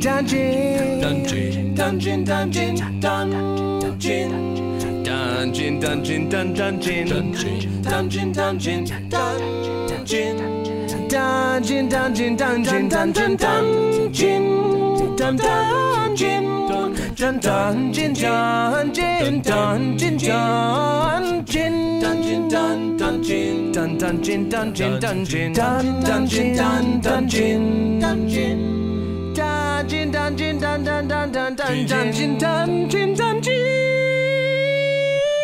dungeon, dungeon, dungeon, dungeon, dungeon, dungeon, dungeon, dun, dungeon, dungeon, dungeon, dungeon, dungeon, dungeon, dungeon, dungeon, dungeon, dun, dungeon, dun, dungeon, dungeon, dungeon, dungeon, dungeon, dun, dungeon, dun, dungeon, dungeon, dungeon, dun, dungeon, dun, dungeon, dungeon, dungeon, dungeon, dun, dun, dun, dun, dun,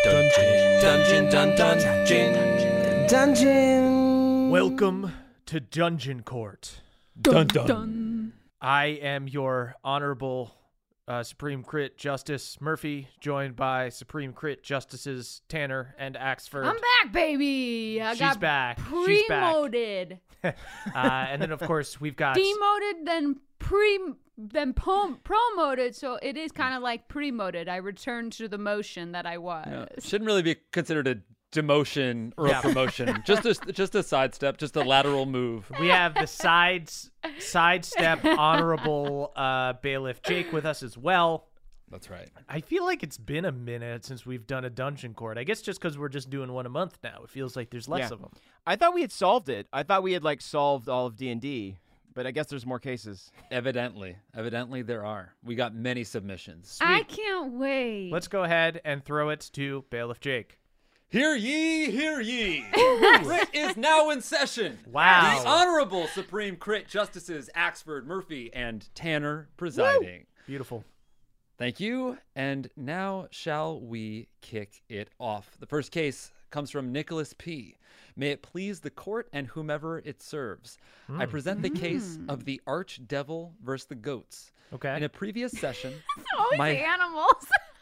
dungeon, dungeon, dungeon, dungeon, dun, dungeon, dungeon. Welcome to Dungeon Court. Dun dun. I am your honorable uh, Supreme Crit Justice Murphy, joined by Supreme Crit Justices Tanner and Axford. I'm back, baby. I She's got back. She's back. Promoted. uh, and then, of course, we've got. Demoted, then pre, then pom- promoted. So it is kind of like premoted. I returned to the motion that I was. Yeah. Shouldn't really be considered a demotion or Yeah. a promotion. just a just a sidestep, just a lateral move. we have the sides sidestep honorable uh, bailiff Jake with us as well. That's right. I feel like it's been a minute since we've done a dungeon court. I guess just because we're just doing one a month now, it feels like there's less Yeah. of them. I thought we had solved it. I thought we had like solved all of D and D, but I guess there's more cases. Evidently, evidently there are. We got many submissions. I can't wait. Let's go ahead and throw it to bailiff Jake. Hear ye, hear ye. Crit is now in session. Wow. The Honorable Supreme Crit Justices Axford, Murphy, and Tanner presiding. Beautiful. Thank you. And now shall we kick it off? The first case comes from Nicholas P. May it please the court and whomever it serves. I hmm. present the case hmm. of the Archdevil versus the Goats. Okay. In a previous session, Always my- animals.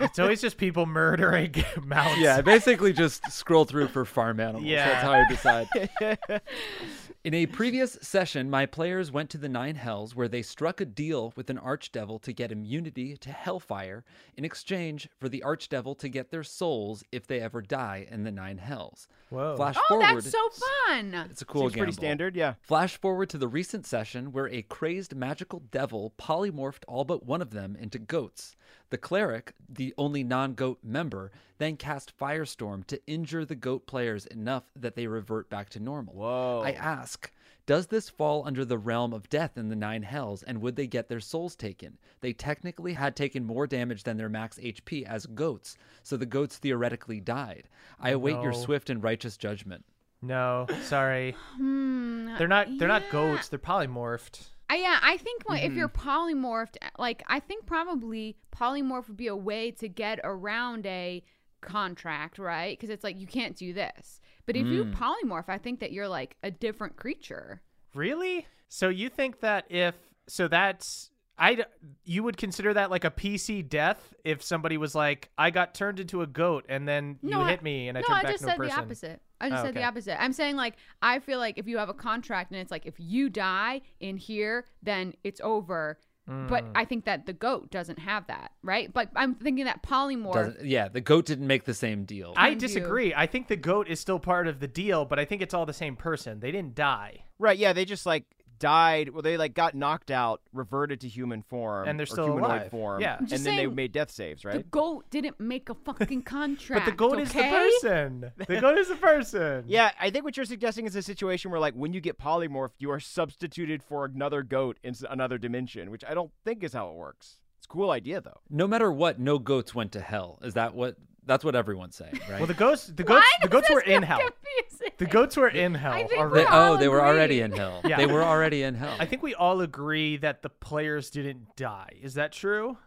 It's always just people murdering mounts. yeah, I basically just scroll through for farm animals. Yeah. That's how I decide. In a previous session, my players went to the Nine Hells where they struck a deal with an archdevil to get immunity to hellfire in exchange for the archdevil to get their souls if they ever die in the Nine Hells. Whoa. Flash oh, forward. that's so fun. It's a cool Seems pretty standard, yeah. Flash forward to the recent session where a crazed magical devil polymorphed all but one of them into goats. The cleric, the only non goat member, then cast Firestorm to injure the goat players enough that they revert back to normal. Whoa. I ask, does this fall under the realm of death in the Nine Hells, and would they get their souls taken? They technically had taken more damage than their max HP as goats, so the goats theoretically died. I await your swift and righteous judgment. No, sorry. Hmm, They're not. They're not goats. They're polymorphed. Yeah, I think when, Mm-hmm. if you're polymorphed, like I think probably polymorph would be a way to get around a contract, right? Because it's like you can't do this. But if Mm. you polymorph, I think that you're like a different creature. Really? So you think that if so that's I you would consider that like a PC death if somebody was like I got turned into a goat and then you no, I- hit me and I no, turned I back into a said person. the opposite. I just Oh, said the opposite. I'm saying like I feel like if you have a contract and it's like if you die in here, then it's over. But Mm. I think that the goat doesn't have that, right? But I'm thinking that polymorph. Doesn't, yeah, the goat didn't make the same deal. I Mind you. disagree. I think the goat is still part of the deal, but I think it's all the same person. They didn't die. Right? Yeah, they just like died. Well, they like got knocked out, reverted to human form, And they're or still humanoid alive. form. Yeah. And just then they made death saves, right? The goat didn't make a fucking contract. But the goat is the person. The goat is the person. Yeah, I think what you're suggesting is a situation where, like, when you get polymorphed, you are substituted for another goat in another dimension, which I don't think is how it works. It's a cool idea, though. no matter what, no goats went to hell. Is that what? That's what everyone's saying, right? Well, the ghosts, the goats, Why the goats were in hell. confusing? The goats were in hell I They- already. we're all oh, they were already in hell. Yeah. They were already in hell. I think we all agree that the players didn't die. Is that true?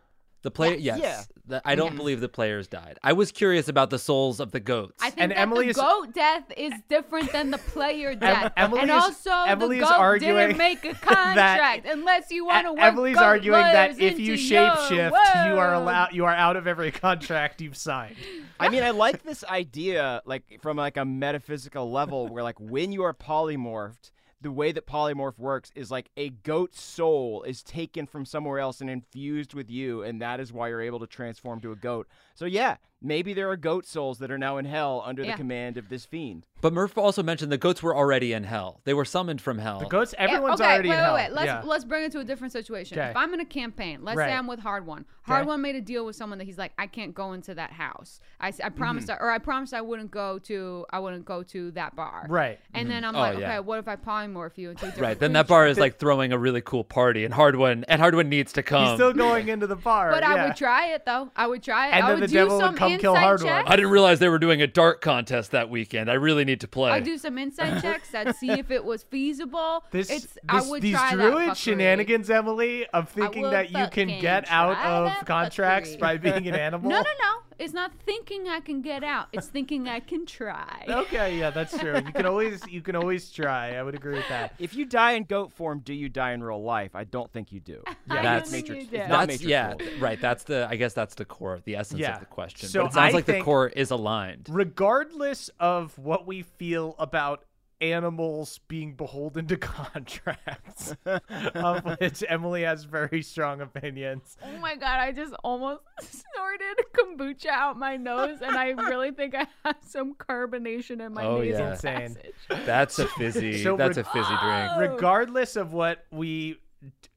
The player, yes. Yeah. The- I don't believe the players died. I was curious about the souls of the goats. I think And that Emily the is- goat death is different than the player death. Emily and is- also Emily the is goat arguing didn't make a contract unless you want to work Emily's goat arguing that if you shapeshift, you are allowed, you are out of every contract you've signed. I mean, I like this idea, like from like a metaphysical level, where like when you are polymorphed, the way that polymorph works is like a goat's soul is taken from somewhere else and infused with you, and that is why you're able to transform to a goat. So yeah, maybe there are goat souls that are now in hell under Yeah. the command of this fiend. but Murph also mentioned the goats were already in hell. They were summoned from hell. The goats, Yeah, everyone's okay, already wait, in wait, hell. Wait, Let's yeah. let's bring it to a different situation. Okay. If I'm in a campaign, let's Right. say I'm with Hardwon. Hard Okay. One made a deal with someone that he's like, I can't go into that house. I, s- I Mm-hmm. promised, I, or I promised I wouldn't go to I wouldn't go to that bar. Right. And then I'm Oh, like, yeah. okay, what if I polymorph you into a different Right. Then that bar is like throwing a really cool party, and Hardwon, and Hardwon needs to come. He's still going into the bar. But yeah. I would try it though. I would try it. And I then would the do devil would some come kill Hardwon. checks. I didn't realize they were doing a dart contest that weekend. I really need to play. I do some inside checks. I'd see if it was feasible. This, it's this I would these try druid that shenanigans, Emily, of thinking that you can get out of contracts fuckery. by being an animal. No, no, no. It's not thinking I can get out. It's thinking I can try. Okay, yeah, that's true. You can always you can always try. I would agree with that. If you die in goat form, do you die in real life? I don't think you do. I That's- don't think Matrix. you do. It's not That's Matrix yeah, rules. right. That's the. I guess that's the core, the essence Yeah. of the question. So but it sounds I like the core is aligned. Regardless of what we feel about animals being beholden to contracts, of which Emily has very strong opinions. Oh my god, I just almost snorted kombucha out my nose and I really think I have some carbonation in my Oh, nasal yeah. Insane. passage. That's a fizzy. So that's reg- a fizzy drink. Oh. Regardless of what we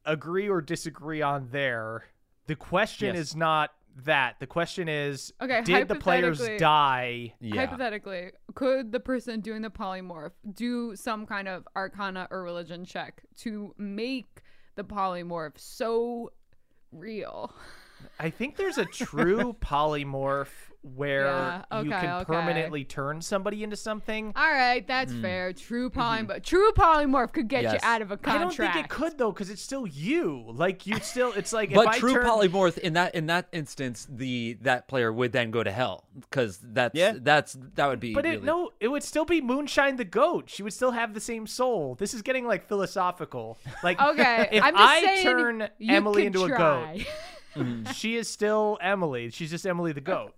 agree or disagree on there, the question Yes. is not that. The question is Okay, did the players die? Yeah. Hypothetically, could the person doing the polymorph do some kind of arcana or religion check to make the polymorph so real? I think there's a true polymorph where Yeah, you can okay. permanently turn somebody into something. All right, that's Hmm. fair. True poly, Mm-hmm. but true polymorph could get you out of a contract. I don't think it could though, because it's still you. Like you still, it's like But I true turn, polymorph in that in that instance, the that player would then go to hell because that's Yeah. that's that would be. But it no, it would still be Moonshine the goat. She would still have the same soul. This is getting like philosophical. Like Okay, if I'm just I saying turn Emily could into a goat, she is still Emily. She's just Emily the goat.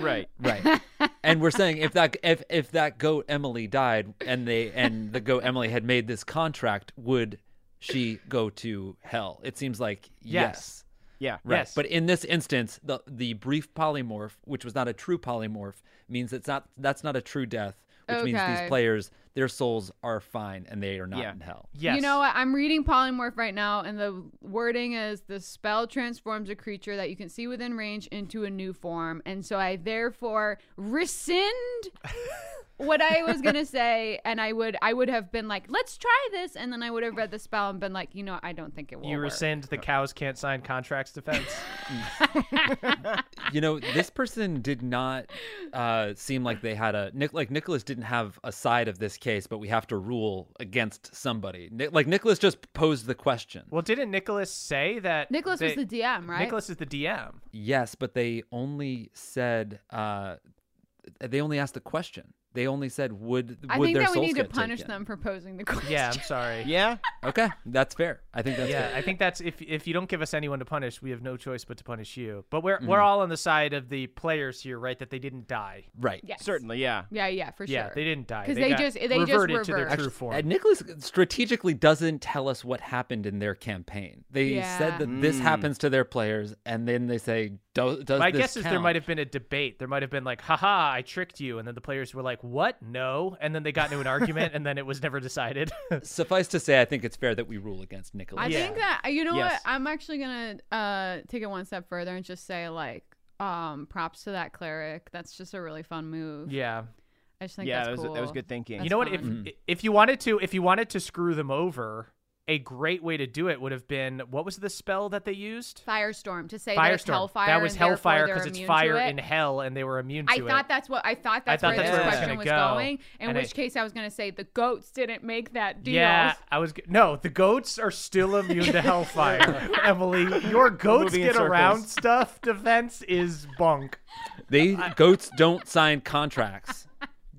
Right. right. and we're saying if that if if that goat Emily died and they and the goat Emily had made this contract, would she go to hell? It seems like yes. Yeah. Right. Yes. But in this instance, the the brief polymorph, which was not a true polymorph, means it's not that's not a true death, which means these players, their souls are fine and they are not Yeah. in hell. Yes. You know what? I'm reading polymorph right now, and the wording is the spell transforms a creature that you can see within range into a new form, and so I therefore rescind what I was gonna say, and I would I would have been like, let's try this, and then I would have read the spell and been like, you know, I don't think it will. You work. rescind the cows can't sign contracts defense. you know, this person did not uh, seem like they had a Nick. Like Nicholas didn't have a side of this case, but we have to rule against somebody. Ni- like Nicholas just posed the question. well, didn't Nicholas say that? Nicholas was the DM, right? Nicholas is the DM. Yes, but they only said uh, they only asked the question. They only said would I would think their that we souls need to get punish taken? them for posing the question. Yeah, I'm sorry. Yeah. Okay, that's fair. I think that's yeah, fair. I think that's if if you don't give us anyone to punish, we have no choice but to punish you. But we're Mm-hmm. we're all on the side of the players here, right? That they didn't die. Right. Yes. Certainly, yeah. Yeah, yeah, for sure. Yeah, they didn't die because they got just- they just reverted to their reversed. true form. And Nicholas strategically doesn't tell us what happened in their campaign. They Yeah. said that this happens to their players, and then they say, "Do- "Does My this guess is there might have been a debate. There might have been like, haha, I tricked you. And then the players were like, what? No. And then they got into an argument and then it was never decided. Suffice to say, I think it's fair that we rule against Nicholas. I Yeah. think that you know Yes. what? I'm actually gonna uh take it one step further and just say like um props to that cleric. That's just a really fun move. yeah. I just think Yeah, that's that was, cool. that was good thinking. That's you know what? If fun. if you wanted to, if you wanted to screw them over, a great way to do it would have been what was the spell that they used? Firestorm to say that it's Firestorm. hellfire. that was hellfire because it's fire it. in hell, and they were immune to it. I it. thought that's what I thought that's thought where that's this where it was question was go, going. In and which I- case, I was going to say the goats didn't make that deal. Yeah, I was. No, the goats are still immune to hellfire. Emily, your goats get around stuff defense is bunk. They goats don't sign contracts.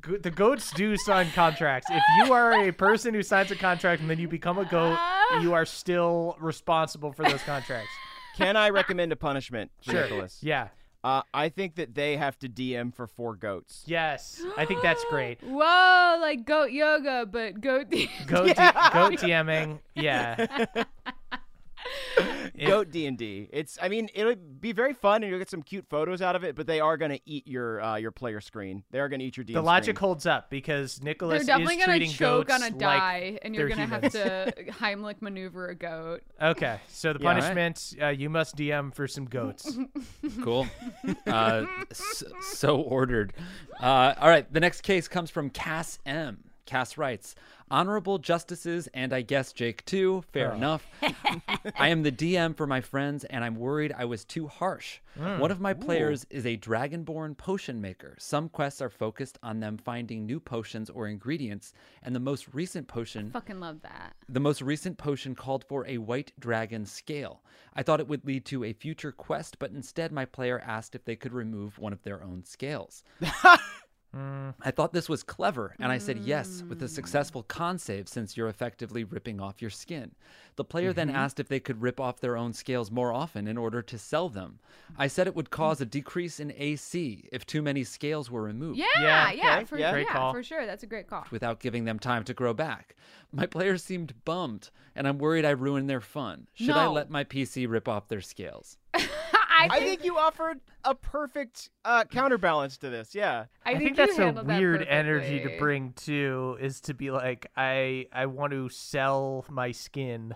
Go- The goats do sign contracts. If you are a person who signs a contract and then you become a goat, you are still responsible for those contracts. Can I recommend a punishment for Nicholas? Yeah. Uh, I think that they have to DM for four goats. Yes. I think that's great. Whoa, like goat yoga, but goat. Goat, D- goat DMing. Yeah. If- Goat D and D. It's. I mean, it'll be very fun, and you'll get some cute photos out of it. But they are going to eat your uh, your player screen. They are going to eat your DM the logic screen. holds up because Nicholas They're Nicholas definitely is gonna choke on a like die, and you're gonna have to Heimlich maneuver a goat. Okay, so the Yeah. All right. punishment uh, you must DM for some goats. Cool. Uh, s- so ordered. Uh, all right. The next case comes from Cass M. Cass writes, Honorable Justices, and I guess Jake too. Fair oh. enough. I am the DM for my friends, and I'm worried I was too harsh. Mm. One of my players is a dragonborn potion maker. Some quests are focused on them finding new potions or ingredients, and the most recent potion Fucking love that. the most recent potion called for a white dragon scale. I thought it would lead to a future quest, but instead my player asked if they could remove one of their own scales. I thought this was clever, and I said yes with a mm. successful con save since you're effectively ripping off your skin. The player then mm-hmm. asked if they could rip off their own scales more often in order to sell them. I said it would mm. cause a decrease in AC if too many scales were removed. Yeah, Yeah, yeah, okay, for, yeah. Great yeah, for sure. That's a great call. without giving them time to grow back. My players seemed bummed, and I'm worried I ruined their fun. Should I let my PC rip off their scales? I I think, think you offered a perfect uh, counterbalance to this. Yeah. I, I think you that's a handled that weird energy to bring too, is to be like, I I want to sell my skin.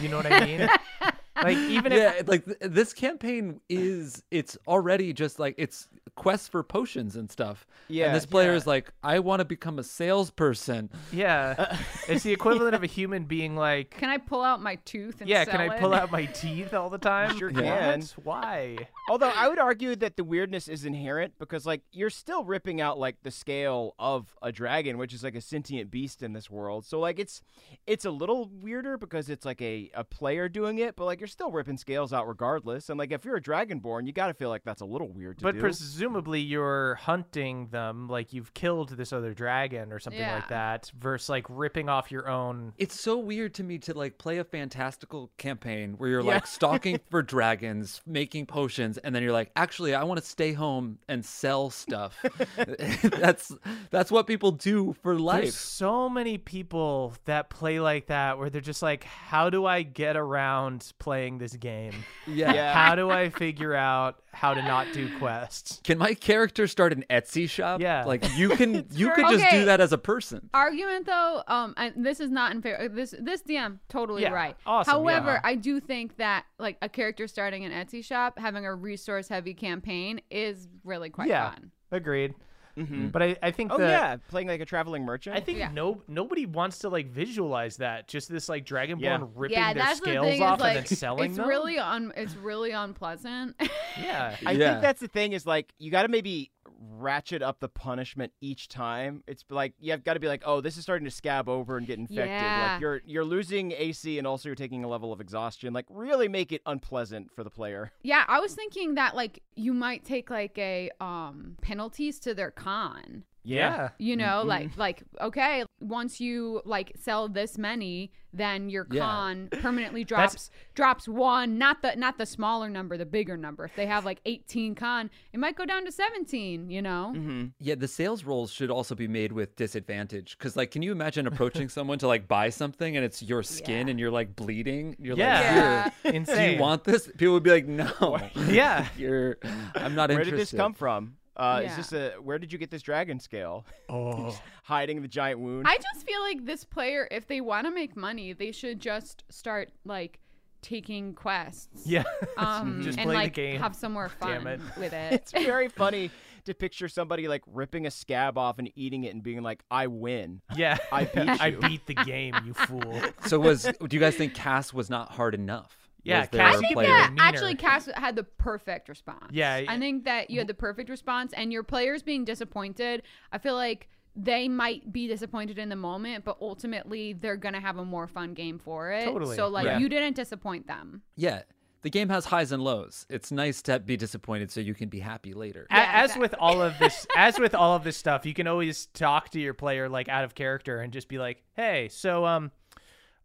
You know what I mean? like even if like th- this campaign is it's already just like it's quests for potions and stuff. Yeah, and this player yeah. is like, I want to become a salesperson. yeah, it's the equivalent of a human being like, Can I pull out my tooth and yeah, sell can I it? pull out my teeth all the time? Sure What? can. Why? Although I would argue that the weirdness is inherent because like you're still ripping out like the scale of a dragon, which is like a sentient beast in this world. So like it's it's a little weirder because it's like a, a player doing it, but like you're still ripping scales out regardless. And like if you're a dragonborn, you gotta feel like that's a little weird to But do. presumably you're hunting them, like you've killed this other dragon or something like that, versus like ripping off your own. It's so weird to me to like play a fantastical campaign where you're Yeah. like stalking for dragons, making potions, and then you're like, actually, I want to stay home and sell stuff. that's that's what people do for There's life. so many people that play like that, where they're just like, "How do I get around playing this game? Yeah. Yeah. How do I figure out how to not do quests?" Can my character start an Etsy shop? Yeah. Like you can you could just Okay. do that as a person. Argument though, um, and this is not in favor. This this DM totally Yeah, right. awesome, However, yeah. I do think that like a character starting an Etsy shop, having a resource heavy campaign is really quite yeah, fun. agreed. Mhm. But I, I think Oh the, yeah, playing like a traveling merchant. I think Yeah. no nobody wants to like visualize that. Just this like dragonborn Yeah. ripping yeah, their that's the scales thing. off is like and then selling it's them. really un it's really unpleasant. yeah. I think that's the thing is like you got to maybe ratchet up the punishment each time. It's like you've got to be like, oh, this is starting to scab over and get infected. Yeah. Like you're you're losing AC and also you're taking a level of exhaustion. Like really make it unpleasant for the player. yeah, I was thinking that like you might take like a um penalties to their con. Yeah. You know, like like okay, once you like sell this many, then your Yeah. con permanently drops drops one, not the not the smaller number, the bigger number. If they have like 18 con, it might go down to 17, you know? Mm-hmm. Yeah, the sales rolls should also be made with disadvantage. Because, like, can you imagine approaching someone to like buy something and it's your skin Yeah. and you're like bleeding? You're Yeah. like, Yeah. "Here, do you want this? People would be like, no. Yeah. You're. I'm not Where interested. did this come from? Uh, Yeah. Is this a where did you get this dragon scale? Oh. Hiding the giant wound. I just feel like this player, if they want to make money, they should just start like taking quests. Yeah. Um, Just and play the like game. have some more fun it. with it. it's very funny to picture somebody like ripping a scab off and eating it and being like, "I win." Yeah. I beat I beat the game, you fool. So was do you guys think Cass was not hard enough? Yeah, Was there Cass a I think player- that- Yeah, actually, Cass had the perfect response. Yeah, I think that you had the perfect response, and your players being disappointed. I feel like they might be disappointed in the moment, but ultimately they're gonna have a more fun game for it. Totally. So like, Yeah. you didn't disappoint them. Yeah, the game has highs and lows. It's nice to be disappointed so you can be happy later. A- Yeah, as with all of this as with all of this stuff you can always talk to your player like out of character and just be like hey so um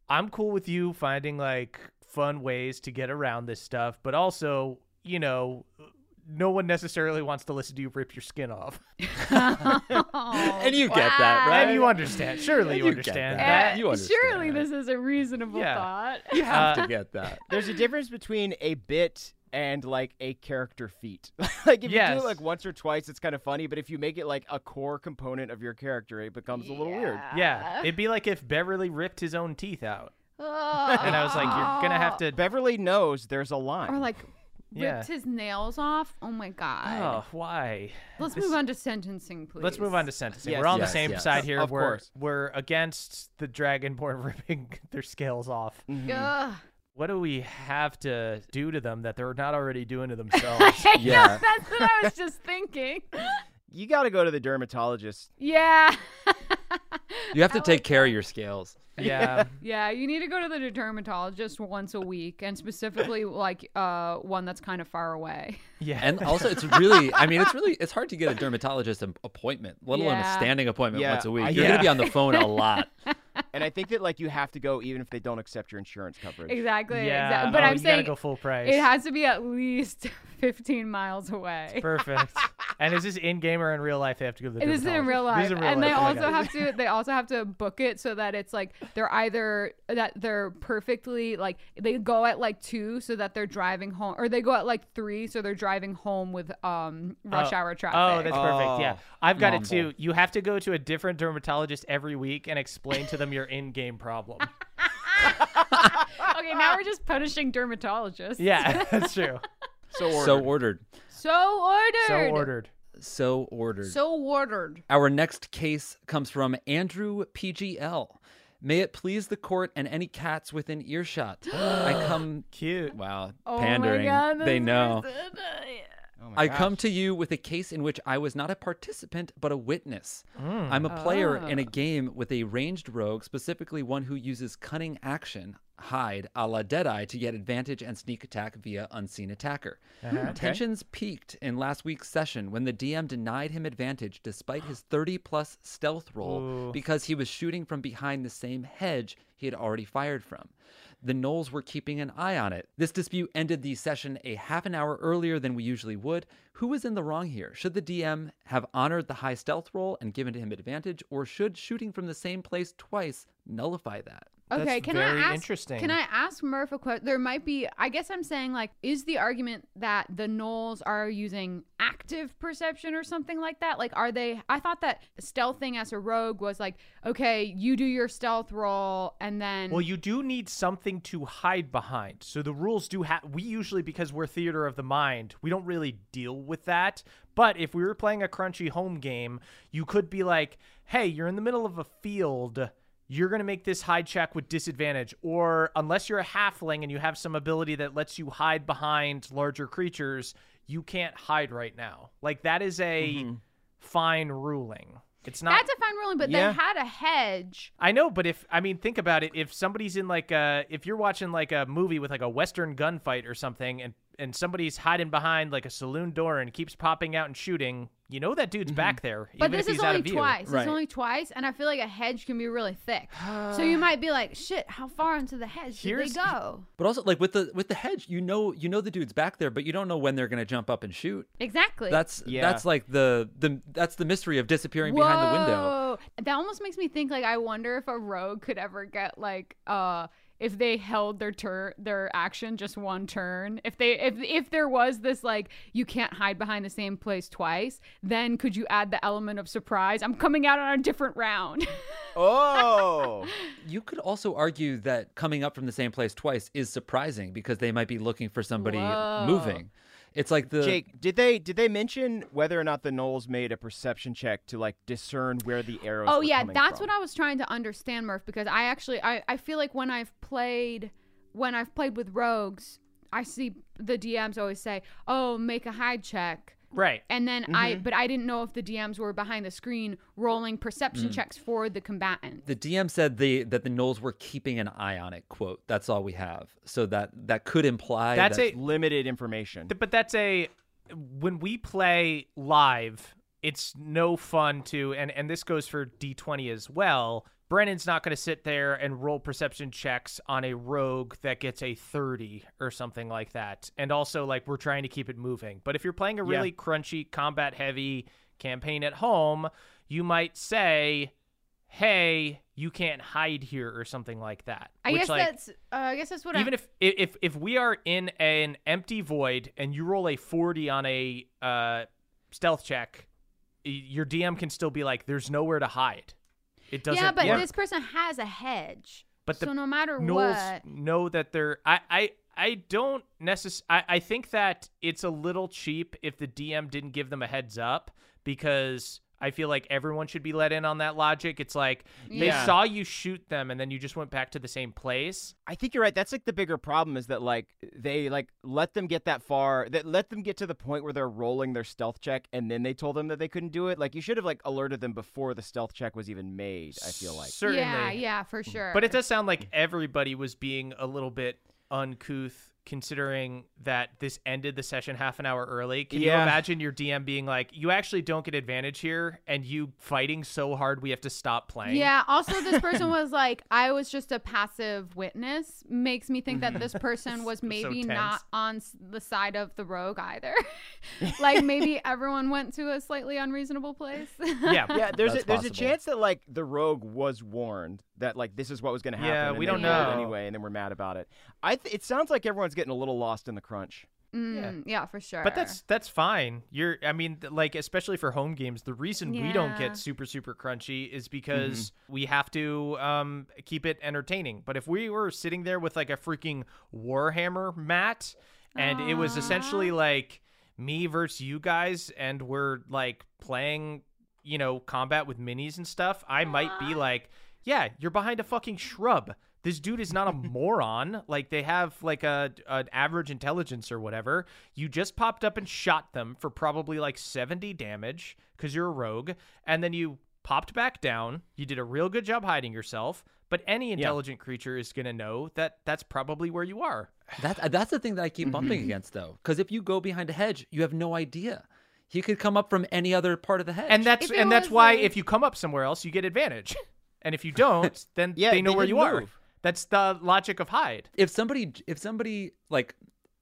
i'm cool with you finding like fun ways to get around this stuff but also you know no one necessarily wants to listen to you rip your skin off And you get that, right? and you understand surely you, You get understand that. that, Uh, You understand. surely this is a reasonable Yeah. thought. You have Uh, to get that. There's a difference between a bit and like a character feat. like if you do it like once or twice, it's kind of funny. But if you make it like a core component of your character, it becomes a little weird. yeah it'd be like if beverly ripped his own teeth out Ugh. and i was like you're gonna have to Beverly knows there's a line. or like Yeah. ripped his nails off. Oh my god. oh why Let's this- move on to sentencing, please. Let's move on to sentencing. Yes, we're on yes, the same yes. side here. Of we're course. we're against the dragonborn ripping their scales off. Mm-hmm. Ugh. What do we have to do to them that they're not already doing to themselves? Yeah. That's what I was just thinking. You got to go to the dermatologist. Yeah. You have to take care of your scales. yeah. yeah, you need to go to the dermatologist once a week and specifically like uh one that's kind of far away. Yeah. And also, it's really, I mean, it's really, it's hard to get a dermatologist appointment, let alone a standing appointment Yeah, once a week. You're Yeah. going to be on the phone a lot. And I think that like you have to go even if they don't accept your insurance coverage. Exactly. yeah. Exactly. But oh, I'm you saying gotta go full price. it has to be at least 15 miles away. Perfect. and is this in game or in real life? They have to go to the It is in real life, This is in real and life. they Oh also have to. They also have to book it so that it's like they're either that they're perfectly like they go at like two so that they're driving home, or they go at like three so they're driving home with um rush Oh. hour traffic. Oh, that's perfect. Yeah, Oh, I've got it mumble. too. You have to go to a different dermatologist every week and explain to them your in-game problem. okay. Now we're just punishing dermatologists. Yeah, that's true. So ordered. So ordered. So ordered. So ordered. So ordered. So ordered. Our next case comes from Andrew PGL. May it please the court and any cats within earshot. I come. Cute. Wow, Oh pandering. my God, they know. Oh I gosh. come to you with a case in which I was not a participant but a witness. I'm a player in a Ah. game with a ranged rogue, specifically one who uses cunning action, hide, a la Deadeye, to get advantage and sneak attack via unseen attacker. Uh-huh. Tensions peaked in last week's session when the DM denied him advantage despite his 30 plus stealth roll Ooh. because he was shooting from behind the same hedge he had already fired from. The gnolls were keeping an eye on it. This dispute ended the session a half an hour earlier than we usually would. Who was in the wrong here? Should the DM have honored the high stealth roll and given to him advantage, or should shooting from the same place twice nullify that? Okay, That's can I ask? interesting. Can I ask Murph a question? There might be. I guess I'm saying like, is the argument that the gnolls are using active perception or something like that? Like, are they? I thought that stealthing as a rogue was like, okay, you do your stealth roll and then. Well, you do need something to hide behind. So the rules do have. We usually, because we're theater of the mind, we don't really deal with that. But if we were playing a crunchy home game, you could be like, "Hey, you're in the middle of a field." You're going to make this hide check with disadvantage. Or unless you're a halfling and you have some ability that lets you hide behind larger creatures, you can't hide right now. Like, that is a mm-hmm. fine ruling. It's not. that's a fine ruling, but Yeah. they had a hedge. I know, but if I mean, think about it. If somebody's in like a, if you're watching like a movie with like a western gunfight or something, and and somebody's hiding behind like a saloon door and keeps popping out and shooting, you know that dude's back there, But even this if he's is out only of view. twice. Right. It's only twice, and I feel like a hedge can be really thick. so you might be like, "Shit, how far into the hedge did Here's- they go?" But also, like with the with the hedge, you know, you know the dude's back there, but you don't know when they're gonna jump up and shoot. Exactly. That's Yeah. that's like the the that's the mystery of disappearing behind the window. Whoa. That almost makes me think like I wonder if a rogue could ever get like uh if they held their turn their action just one turn. If they if if there was this like you can't hide behind the same place twice, then could you add the element of surprise? I'm coming out on a different round. Oh, You could also argue that coming up from the same place twice is surprising because they might be looking for somebody Whoa. moving. It's like the Jake, did they did they mention whether or not the gnolls made a perception check to like discern where the arrows? oh were yeah, coming that's from? what I was trying to understand, Murph, because I actually I, I feel like when I've played when I've played with rogues, I see the DMs always say, "Oh, make a hide check." Right. And then I, mm-hmm. but I didn't know if the DMs were behind the screen rolling perception mm. checks for the combatant. the DM said the that the gnolls were keeping an eye on it. Quote. That's all we have. So that that could imply That's that a limited information. Th- But that's a when we play live, it's no fun to and and this goes for D20 as well. Brennan's not going to sit there and roll perception checks on a rogue that gets a 30 or something like that. And also like we're trying to keep it moving. But if you're playing a Yeah. really crunchy combat heavy campaign at home, you might say, "Hey, you can't hide here" or something like that. I Which, guess like, that's, uh, I guess that's what even I. if if if we are in an empty void and you roll a 40 on a uh, stealth check your dm can still be like there's nowhere to hide it doesn't yeah, but work. this person has a hedge. But the so no matter gnolls what, know that they're I I I don't necess I, I think that it's a little cheap if the DM didn't give them a heads up because I feel like everyone should be let in on that logic. It's like they Yeah. saw you shoot them and then you just went back to the same place. I think you're right. That's like the bigger problem is that like they like let them get that far, that let them get to the point where they're rolling their stealth check, and then they told them that they couldn't do it. Like you should have like alerted them before the stealth check was even made. I feel like. Certainly. yeah, yeah, for sure. But it does sound like everybody was being a little bit uncouth considering that this ended the session half an hour early. Can you imagine your DM being like, you actually don't get advantage here and you fighting so hard we have to stop playing? Yeah. Also, this person was like, I was just a passive witness. Makes me think that this person was maybe tense. not on the side of the rogue either. like maybe everyone went to a slightly unreasonable place. Yeah. Yeah, there's a, That's there's a chance that like the rogue was warned that like this is what was going to happen. Yeah, and we don't know. anyway, and then we're mad about it. I th- it sounds like everyone's getting a little lost in the crunch. Mm, yeah. for sure. But that's that's fine. You're I mean like especially for home games, the reason we don't get super super crunchy is because we have to um keep it entertaining. But if we were sitting there with like a freaking Warhammer mat and it was essentially like me versus you guys and we're like playing, you know, combat with minis and stuff, I might be like, yeah, you're behind a fucking shrub. This dude is not a moron. Like they have like a an average intelligence or whatever. You just popped up and shot them for probably like 70 damage cuz you're a rogue and then you popped back down. You did a real good job hiding yourself, but any intelligent creature is going to know that that's probably where you are. That that's the thing that I keep bumping Mm-hmm. against though, because if you go behind a hedge, you have no idea. He could come up from any other part of the hedge. And that's and that's why like- if you come up somewhere else, you get advantage. And if you don't, then Yeah, they know they where didn't you are. That's the logic of hide. if somebody if somebody like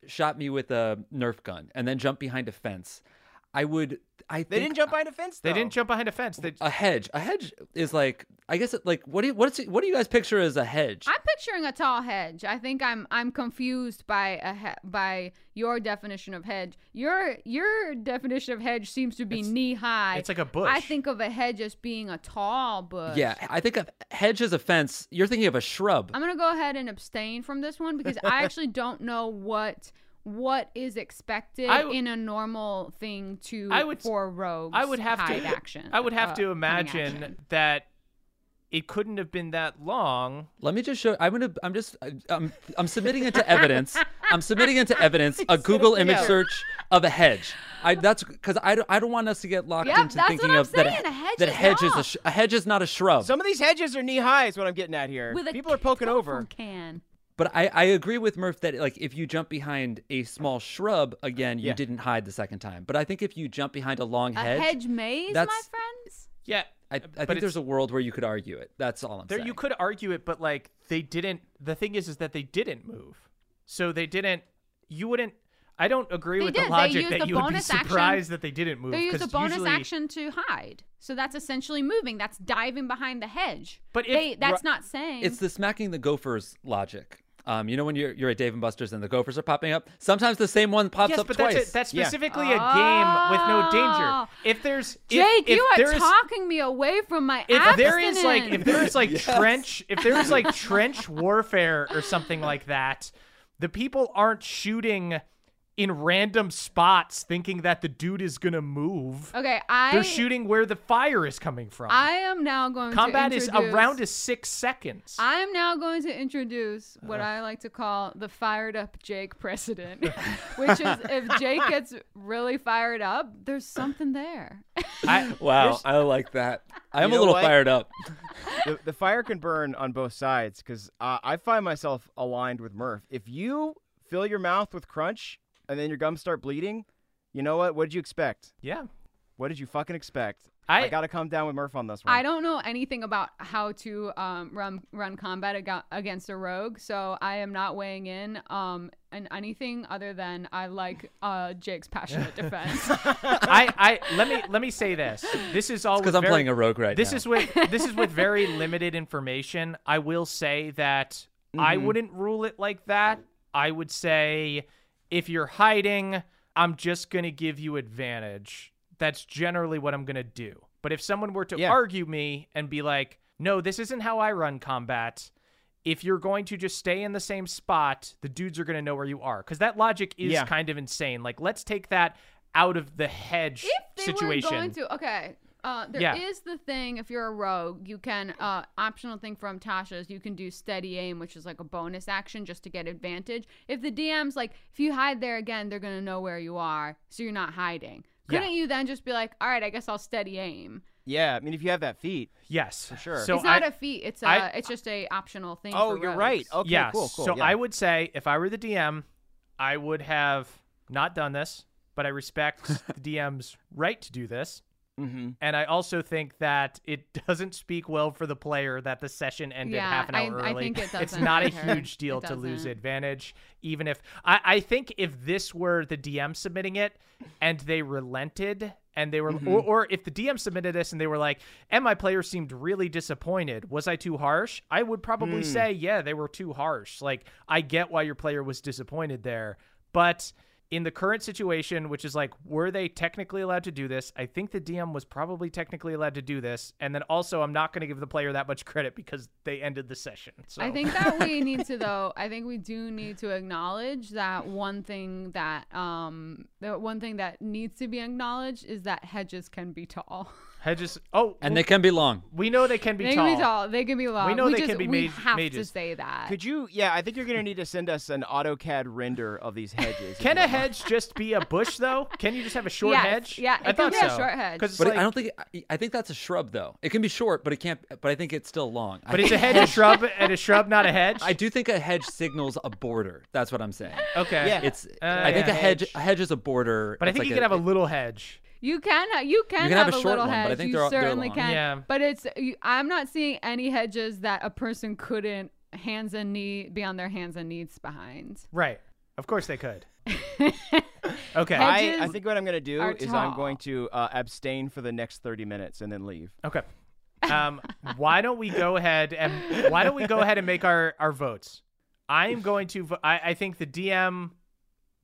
shot me with a Nerf gun and then jumped behind a fence, I would. I They think didn't jump behind a fence. They didn't jump behind a fence. They, a hedge. A hedge is like I guess it, like what do you what's it, what do you guys picture as a hedge? I'm picturing a tall hedge. I think I'm I'm confused by a he- by your definition of hedge. Your your definition of hedge seems to be knee high. it's like a bush. I think of a hedge as being a tall bush. yeah, I think of hedge as a fence. You're thinking of a shrub. I'm gonna go ahead and abstain from this one because I actually don't know what what is expected I w- in a normal thing to I would- for rogues. I would have hide to action. I would have uh, to imagine that it couldn't have been that long. Let me just show. I'm gonna. I'm just. I'm. I'm submitting into evidence. I'm submitting into evidence a Google image Yeah. search of a hedge. I. That's because I don't. I don't want us to get locked Yep, into that's thinking what I'm of that. saying, a hedge that is hedge is a, sh- a hedge is not a shrub. Some of these hedges are knee high. Is what I'm getting at here. with a People are poking over. Can But I, I agree with Murph that like if you jump behind a small shrub again, you Yeah. didn't hide the second time. But I think if you jump behind a long A hedge, hedge maze, my friends. Yeah, I, I think there's a world where you could argue it. That's all I'm there saying. you could argue it, but like they didn't. The thing is, is that they didn't move, so they didn't. You wouldn't. I don't agree They with did. the logic that the you would be bonus action- surprised that they didn't move. They used a 'cause bonus usually- action to hide. So that's essentially moving. That's diving behind the hedge. But if- they, that's Ru- not saying. It's the smacking the gophers logic. Um, you know when you're you're at Dave and Buster's and the gophers are popping up. Sometimes the same one pops Yes, up but twice. that's a, that's Yeah. specifically a game with no danger. Oh. If there's if- Jake, if you are there is- talking me away from my if there is like if there is like trench if there is like trench warfare or something like that the people aren't shooting in random spots thinking that the dude is gonna move Okay, I they're shooting where the fire is coming from I am now going combat to is introduce, around to six seconds I am now going to introduce what I like to call the fired up Jake precedent, which is if Jake gets really fired up, there's something there. I, wow, I like that. I am You a little what? fired up. the, the fire can burn on both sides because uh, I find myself aligned with Murph. If you fill your mouth with crunch and then your gums start bleeding, you know what? What did you expect? yeah What did you fucking expect? I- I, gotta come down with Murph on this one. I don't know anything about how to um, run run combat ag- against a rogue, so I am not weighing in um, in anything other than I like uh, Jake's passionate defense. I, I let me let me say this this is all Because I'm very- playing a rogue right this now. is with this is with very limited information. I will say that I Mm-hmm. wouldn't rule it like that. I would say if you're hiding, I'm just going to give you advantage. That's generally what I'm going to do. But if someone were to Yeah. argue me and be like, "No, this isn't how I run combat." If you're going to just stay in the same spot, the dudes are going to know where you are cuz that logic is Yeah. kind of insane. Like let's take that out of the hedge if they situation. were going to, okay. Uh, there is Yeah. the thing if you're a rogue, you can uh, optional thing from Tasha's. You can do steady aim, which is like a bonus action just to get advantage. If the DM's like, if you hide there again, they're gonna know where you are, so you're not hiding. Couldn't you then just be like, all right, I guess I'll steady aim? yeah, I mean, if you have that feat. Yes, for sure. So it's not I- a feat. It's a, I- it's just a optional thing. Oh, for you're rogues. right. Okay, yeah. cool, cool. So yeah. I would say if I were the DM, I would have not done this, but I respect the DM's right to do this. Mm-hmm. And I also think that it doesn't speak well for the player that the session ended Yeah, half an hour I early. think it it's doesn't a huge deal to lose advantage, even if I, I think if this were the DM submitting it and they relented and they were Mm-hmm. or, or if the DM submitted this and they were like, and my player seemed really disappointed, was I too harsh? I would probably Hmm. say, yeah, they were too harsh. Like I get why your player was disappointed there, but in the current situation, which is like, were they technically allowed to do this? I think the DM was probably technically allowed to do this. And then also, I'm not going to give the player that much credit because they ended the session. So I think that we need to though. I think we do need to acknowledge that one thing that um the one thing that needs to be acknowledged is that hedges can be tall. hedges. Oh, and they can be long. we know they can be they tall. can be tall. They can be long. We know we they just, can be we mage- have to say that. Could you? Yeah, I think you're gonna need to send us an AutoCAD render of these hedges. Can a hedge just be a bush though? Can you just have a short Yes, hedge? yeah, I it can thought be a so. short hedge. 'Cause it's But like- I don't think I, I think that's a shrub though. It can be short, but it can't. But I think it's still long. But it's a hedge, a shrub, and a shrub, not a hedge. I do think a hedge signals a border. That's what I'm saying. okay. Yeah. It's. Uh, I think a hedge. Hedge. A hedge is a border. But I think like you can have a little hedge. You can ha- you can, can have, have a a, short little one, but I hedge. think you they're all- they're certainly long. can. Yeah. But it's I'm not seeing any hedges that a person couldn't hands and knee be on their hands and knees behind. Right. Of course they could. Okay. I, I think what I'm gonna do are is I'm going to uh, abstain for the next 30 minutes and then leave. Okay. Um, why don't we go ahead and why don't we go ahead and make our our votes? I'm going to. vo- I, I think the DM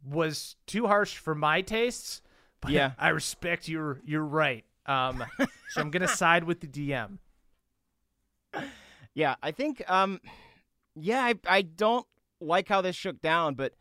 was too harsh for my tastes. But Yeah. I respect your your right. Um, so I'm gonna side with the DM. Yeah, I think. Um, yeah, I I don't like how this shook down, but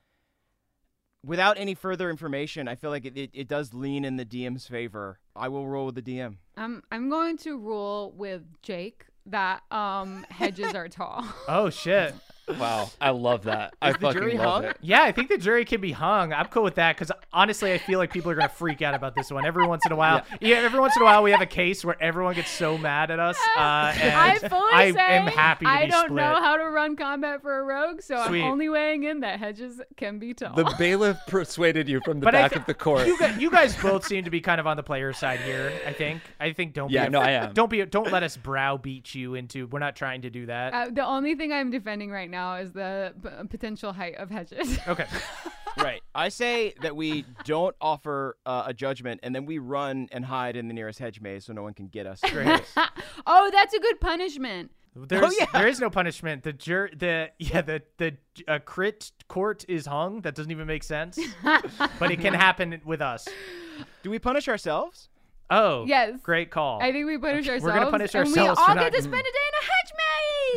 without any further information, I feel like it, it, it does lean in the DM's favor. I will roll with the DM. I'm I'm going to rule with Jake that um hedges are tall. Oh shit. Wow, I love that. I the fucking jury love hung? it. Yeah, I think the jury can be hung. I'm cool with that because honestly, I feel like people are gonna freak out about this one every once in a while. Yeah. every once in a while we have a case where everyone gets so mad at us. Uh, and I fully I say am happy to I be don't split. know how to run combat for a rogue, so Sweet. I'm only weighing in that hedges can be tall. The bailiff persuaded you from the But back thi- of the court. You guys, you guys both seem to be kind of on the player side here. I think. I think don't. Yeah, be no, I am. Don't be. Don't let us browbeat you into. We're not trying to do that. Uh, the only thing I'm defending right now is the p- potential height of hedges. okay. right. I say that we don't offer uh, a judgment, and then we run and hide in the nearest hedge maze so no one can get us. Great. oh, that's a good punishment. There's, yeah. There is no punishment. The jur the yeah the the uh, crit court is hung. That doesn't even make sense. but it can happen with us. Do we punish ourselves? Oh. Yes. Great call. I think we punish ourselves. We're gonna punish ourselves. and ourselves we for all not- get to spend a day in a hedge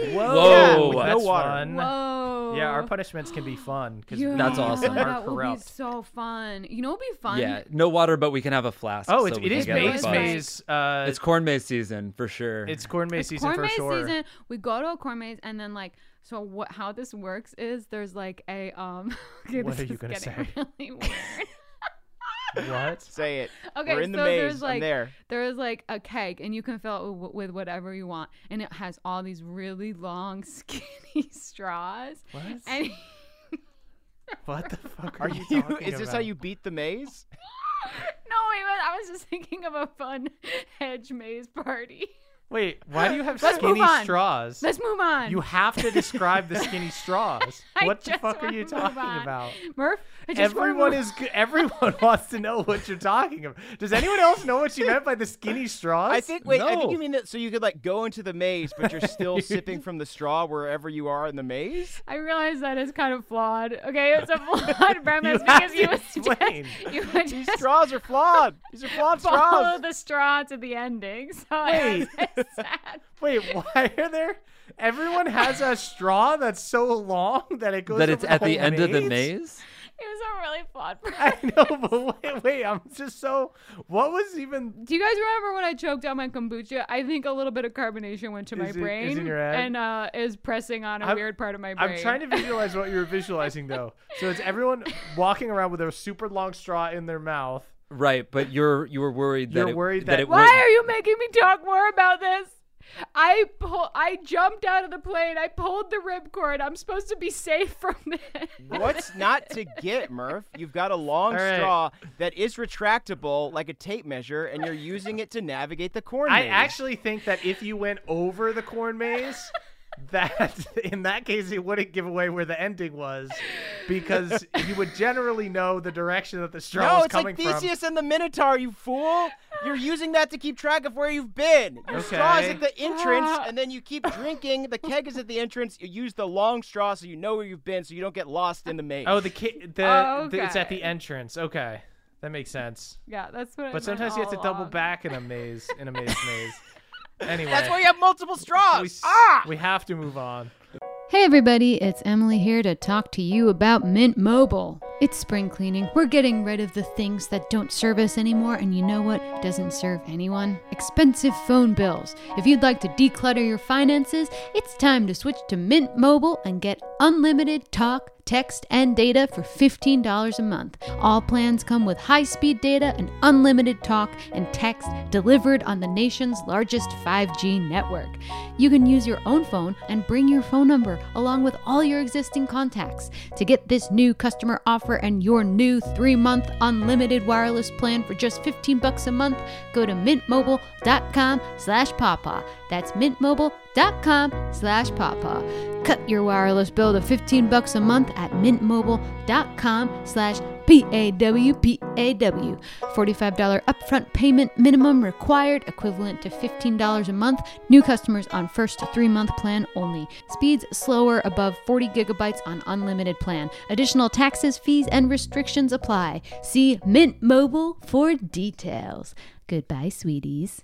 maze. Whoa. Whoa. with That's no water. fun. Whoa. Yeah, our punishments can be fun because Yeah, That's awesome. Are That will be so fun. You know, what would be fun. yeah, no water, but we can have a flask. Oh, so it's, we it can is get a maze maze. Uh, It's corn maze season for sure. it's corn maze season for sure. It's season corn for maze sure. season. We go to a corn maze, and then like, so what? How this works is there's like a um. okay, What this are you is gonna say? Really weird. What? Say it. Okay, We're in the so maze. there's like I'm there. there's like a keg, and you can fill it with, with whatever you want, and it has all these really long, skinny straws. What? And What the fuck are, Are you? you? Is this how you beat the maze? no, it I was just thinking of a fun hedge maze party. Wait, why do you have Let's skinny move on. straws? Let's move on. You have to describe the skinny straws. What the fuck are you talking on. about? Murph, I just Everyone move- is g- everyone wants to know what you're talking about. Does anyone else know what you meant by the skinny straws? I think. Wait, I think you mean that so you could like go into the maze, but you're still sipping from the straw wherever you are in the maze. I realize that is kind of flawed. Okay, it's a flawed premise You because you to would just, explain. you These straws are flawed. These are flawed follow straws. the straw to the ending. So Wait. It's, it's sad. Wait, why are there? Everyone has a straw that's so long that it goes. that it's at the whole end of the maze. It was a really fun. premise. I know, but wait, wait, I'm just so. What was even? Do you guys remember when I choked on my kombucha? I think a little bit of carbonation went to my Is it- is brain in your head? and uh, is pressing on a I'm- weird part of my brain. I'm trying to visualize what you're visualizing though. So it's everyone walking around with a super long straw in their mouth. Right, but you're you were worried that You're it, worried that, that- it Why would. are you making me talk more about this? I pull, I jumped out of the plane. I pulled the ripcord. I'm supposed to be safe from this. What's not to get, Murph? You've got a long All right. straw that is retractable like a tape measure, and you're using it to navigate the corn maze. I actually think that if you went over the corn maze, that in that case it wouldn't give away where the ending was, because you would generally know the direction that the straw No, was it's coming like from. Theseus and the Minotaur, you fool! You're using that to keep track of where you've been. Your straw is at the entrance, Ah. and then you keep drinking. The keg is at the entrance. You use the long straw so you know where you've been, so you don't get lost in the maze. Oh, the ki- the, Oh, the- it's at the entrance. Okay, that makes sense. yeah, that's what. I But meant sometimes you have to double along. back in a maze in a maze maze. Anyway, That's why you have multiple straws. we, ah! we have to move on. Hey everybody, it's Emily here to talk to you about Mint Mobile. It's spring cleaning. We're getting rid of the things that don't serve us anymore, and you know what doesn't serve anyone? Expensive phone bills. If you'd like to declutter your finances, it's time to switch to Mint Mobile and get unlimited talk, text, and data for $15 a month. All plans come with high speed data and unlimited talk and text delivered on the nation's largest 5G network. You can use your own phone and bring your phone number along with all your existing contacts. To get this new customer offer and your new 3-month unlimited wireless plan for just 15 bucks a month, go to mintmobile.com slash pawpaw. That's mintmobile.com slash pawpaw. Cut your wireless bill to 15 bucks a month at mintmobile.com slash P-A-W-P-A-W. $45 upfront payment minimum required, equivalent to $15 a month. New customers on first three-month plan only. Speeds slower above 40 gigabytes on unlimited plan. Additional taxes, fees, and restrictions apply. See Mint Mobile for details. Goodbye, sweeties.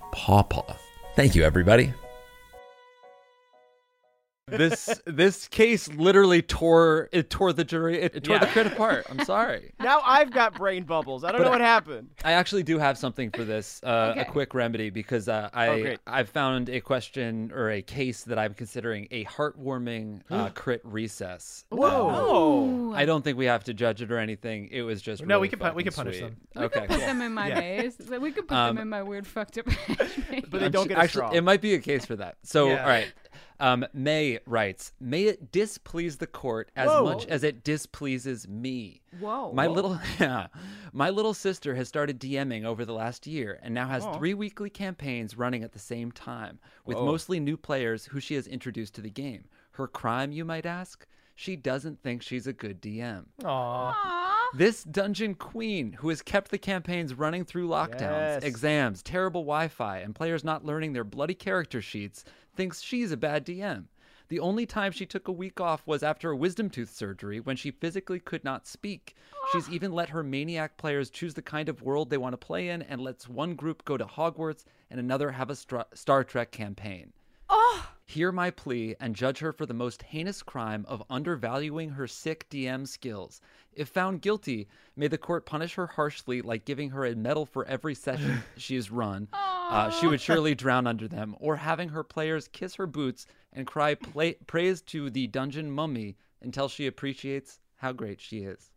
squarespace.com/pawpaw. Thank you everybody. This this case literally tore it tore the jury it, it tore the crit apart. I'm sorry. Now I've got brain bubbles. I don't know what happened. I actually do have something for this, uh, Okay. a quick remedy because uh, I Oh, great. I found a question or a case that I'm considering a heartwarming uh, crit recess. Whoa. I don't think we have to judge it or anything. It was just No, we really can pu- we fucking can punish sweet. them. We Okay, could put cool. them in my Yeah. maze. We could put Um, them in my weird fucked up. But they don't get a actually, straw. It might be a case for that. So, Yeah. all right. Um, May writes, "May it displease the court as Whoa. much as it displeases me." Whoa. My little, yeah, my little sister has started DMing over the last year and now has three weekly campaigns running at the same time with mostly new players who she has introduced to the game. Her crime, you might ask? She doesn't think she's a good DM. Aw. Aw. This dungeon queen, who has kept the campaigns running through lockdowns, Yes. exams, terrible Wi Fi, and players not learning their bloody character sheets, thinks she's a bad DM. The only time she took a week off was after a wisdom tooth surgery when she physically could not speak. She's ah. even let her maniac players choose the kind of world they want to play in and lets one group go to Hogwarts and another have a Stra- Star Trek campaign. Ah. Hear my plea and judge her for the most heinous crime of undervaluing her sick DM skills. If found guilty, may the court punish her harshly, like giving her a medal for every session she has run. Uh, she would surely drown under them, or having her players kiss her boots and cry pla- praise to the dungeon mummy until she appreciates how great she is.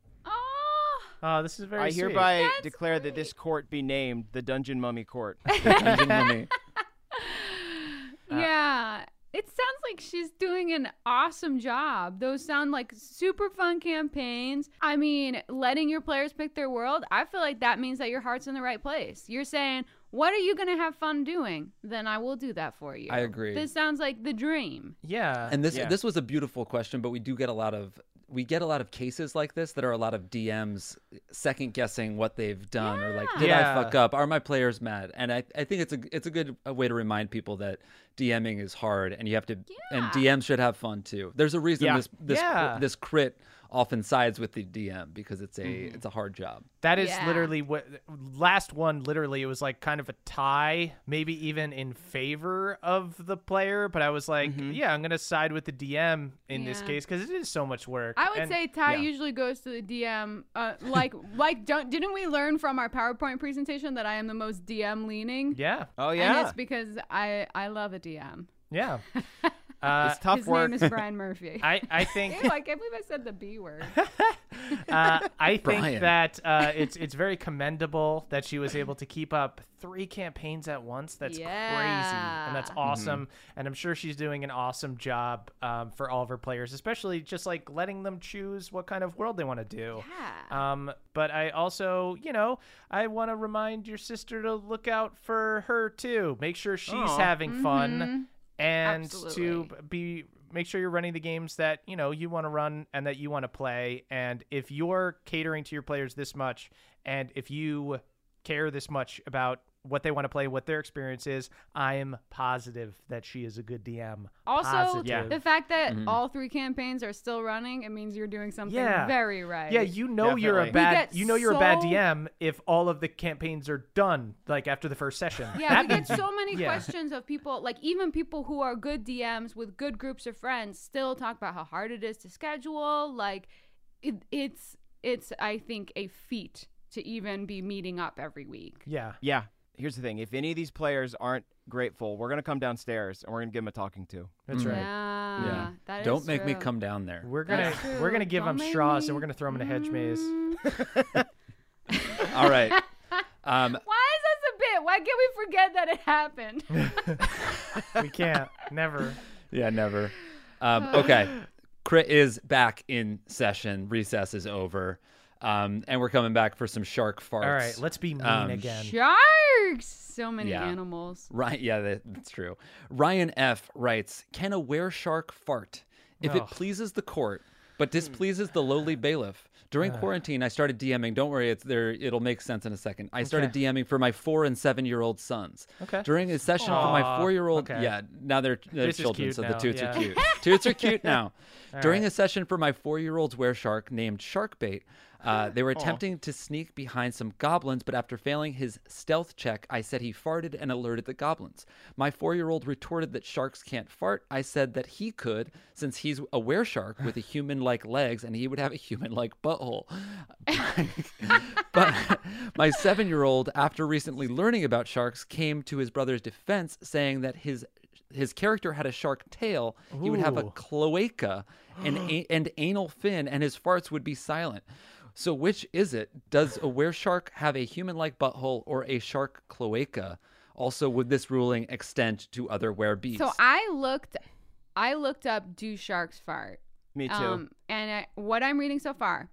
Oh, this is very I sweet. hereby That's declare that this court be named the Dungeon Mummy Court. Dungeon mummy. yeah. It sounds like she's doing an awesome job. Those sound like super fun campaigns. I mean, letting your players pick their world, I feel like that means that your heart's in the right place. You're saying, what are you going to have fun doing? Then I will do that for you. I agree. This sounds like the dream. Yeah. And this Yeah. this was a beautiful question, but we do get a lot of we get a lot of cases like this that are a lot of DMs second guessing what they've done or like did Yeah. I fuck up? Are my players mad? And I, I think it's a it's a good uh, way to remind people that DMing is hard and you have to and DMs should have fun too. There's a reason Yeah. this this Yeah. this crit often sides with the DM because it's a Mm-hmm. it's a hard job. That is Yeah. literally what last one. Literally, it was like kind of a tie, maybe even in favor of the player. But I was like, Mm-hmm. yeah, I'm gonna side with the DM in this case because it is so much work. I would And- say tie yeah. usually goes to the DM. Uh, like, like, don't, didn't we learn from our PowerPoint presentation that I am the most DM leaning? yeah, Oh And yeah, it's because I I love a DM. yeah. Uh, it's tough His work. name is Brian Murphy. I I think Ew, I can't believe I said the B word. uh, I think Brian. that uh, it's it's very commendable that she was able to keep up three campaigns at once. That's crazy, and that's Yeah. awesome. And I'm sure she's doing an awesome job um, for all of her players, especially just like letting them choose what kind of world they want to do. Yeah. Um, but I also, you know, I want to remind your sister to look out for her too. Make sure she's Aw. having fun Mhm. And to be make sure you're running the games that you know you want to run and that you want to play. And if you're catering to your players this much and if you care this much about what they want to play what their experience is i am positive that she is a good dm Also, Positive. the fact that Mhm. all three campaigns are still running, it means you're doing something Yeah. very right. yeah you know you're a bad you know you're a bad dm if all of the campaigns are done like after the first session Yeah, That we get so many yeah. questions of people, like even people who are good DMs with good groups of friends, still talk about how hard it is to schedule. Like, it, it's it's I think a feat to even be meeting up every week. yeah yeah. Here's the thing: if any of these players aren't grateful, we're gonna come downstairs and we're gonna give them a talking to. that's right Yeah. Yeah, Yeah. that is Don't make me true. come down there. We're gonna That's true. we're gonna give Don't them make straws me- and we're gonna throw them in a hedge maze. All right. Um, Why is this a bit? Why can't we forget that it happened? we can't. Never. yeah, never. Um, okay. Crit is back in session. Recess is over. Um, and we're coming back for some shark farts. All right, let's be mean Um, again. Sharks! So many Yeah. animals. Right, yeah, that, that's true. Ryan F writes, "Can a wereshark fart if it pleases the court but displeases the lowly bailiff?" During quarantine, I started DMing. Don't worry, it's there. It'll make sense in a second. I started DMing for my four and seven year old sons. Okay. During a session for my four year old, okay. yeah, now they're, they're children, cute so the now, toots yeah. are cute. toots are cute now. During right. a session for my four year old's wereshark named Sharkbait, uh, they were attempting to sneak behind some goblins, but after failing his stealth check, I said he farted and alerted the goblins. My four year old retorted that sharks can't fart. I said that he could, since he's a wereshark with a human like legs and he would have a human like butthole. but my seven year old, after recently learning about sharks, came to his brother's defense, saying that his his character had a shark tail, he would have a cloaca and, a- and anal fin, and his farts would be silent. So, which is it? Does a wereshark have a human like butthole or a shark cloaca? Also, would this ruling extend to other werebeasts? So I looked, I looked up do sharks fart? Me too. Um, and I, what I'm reading so far,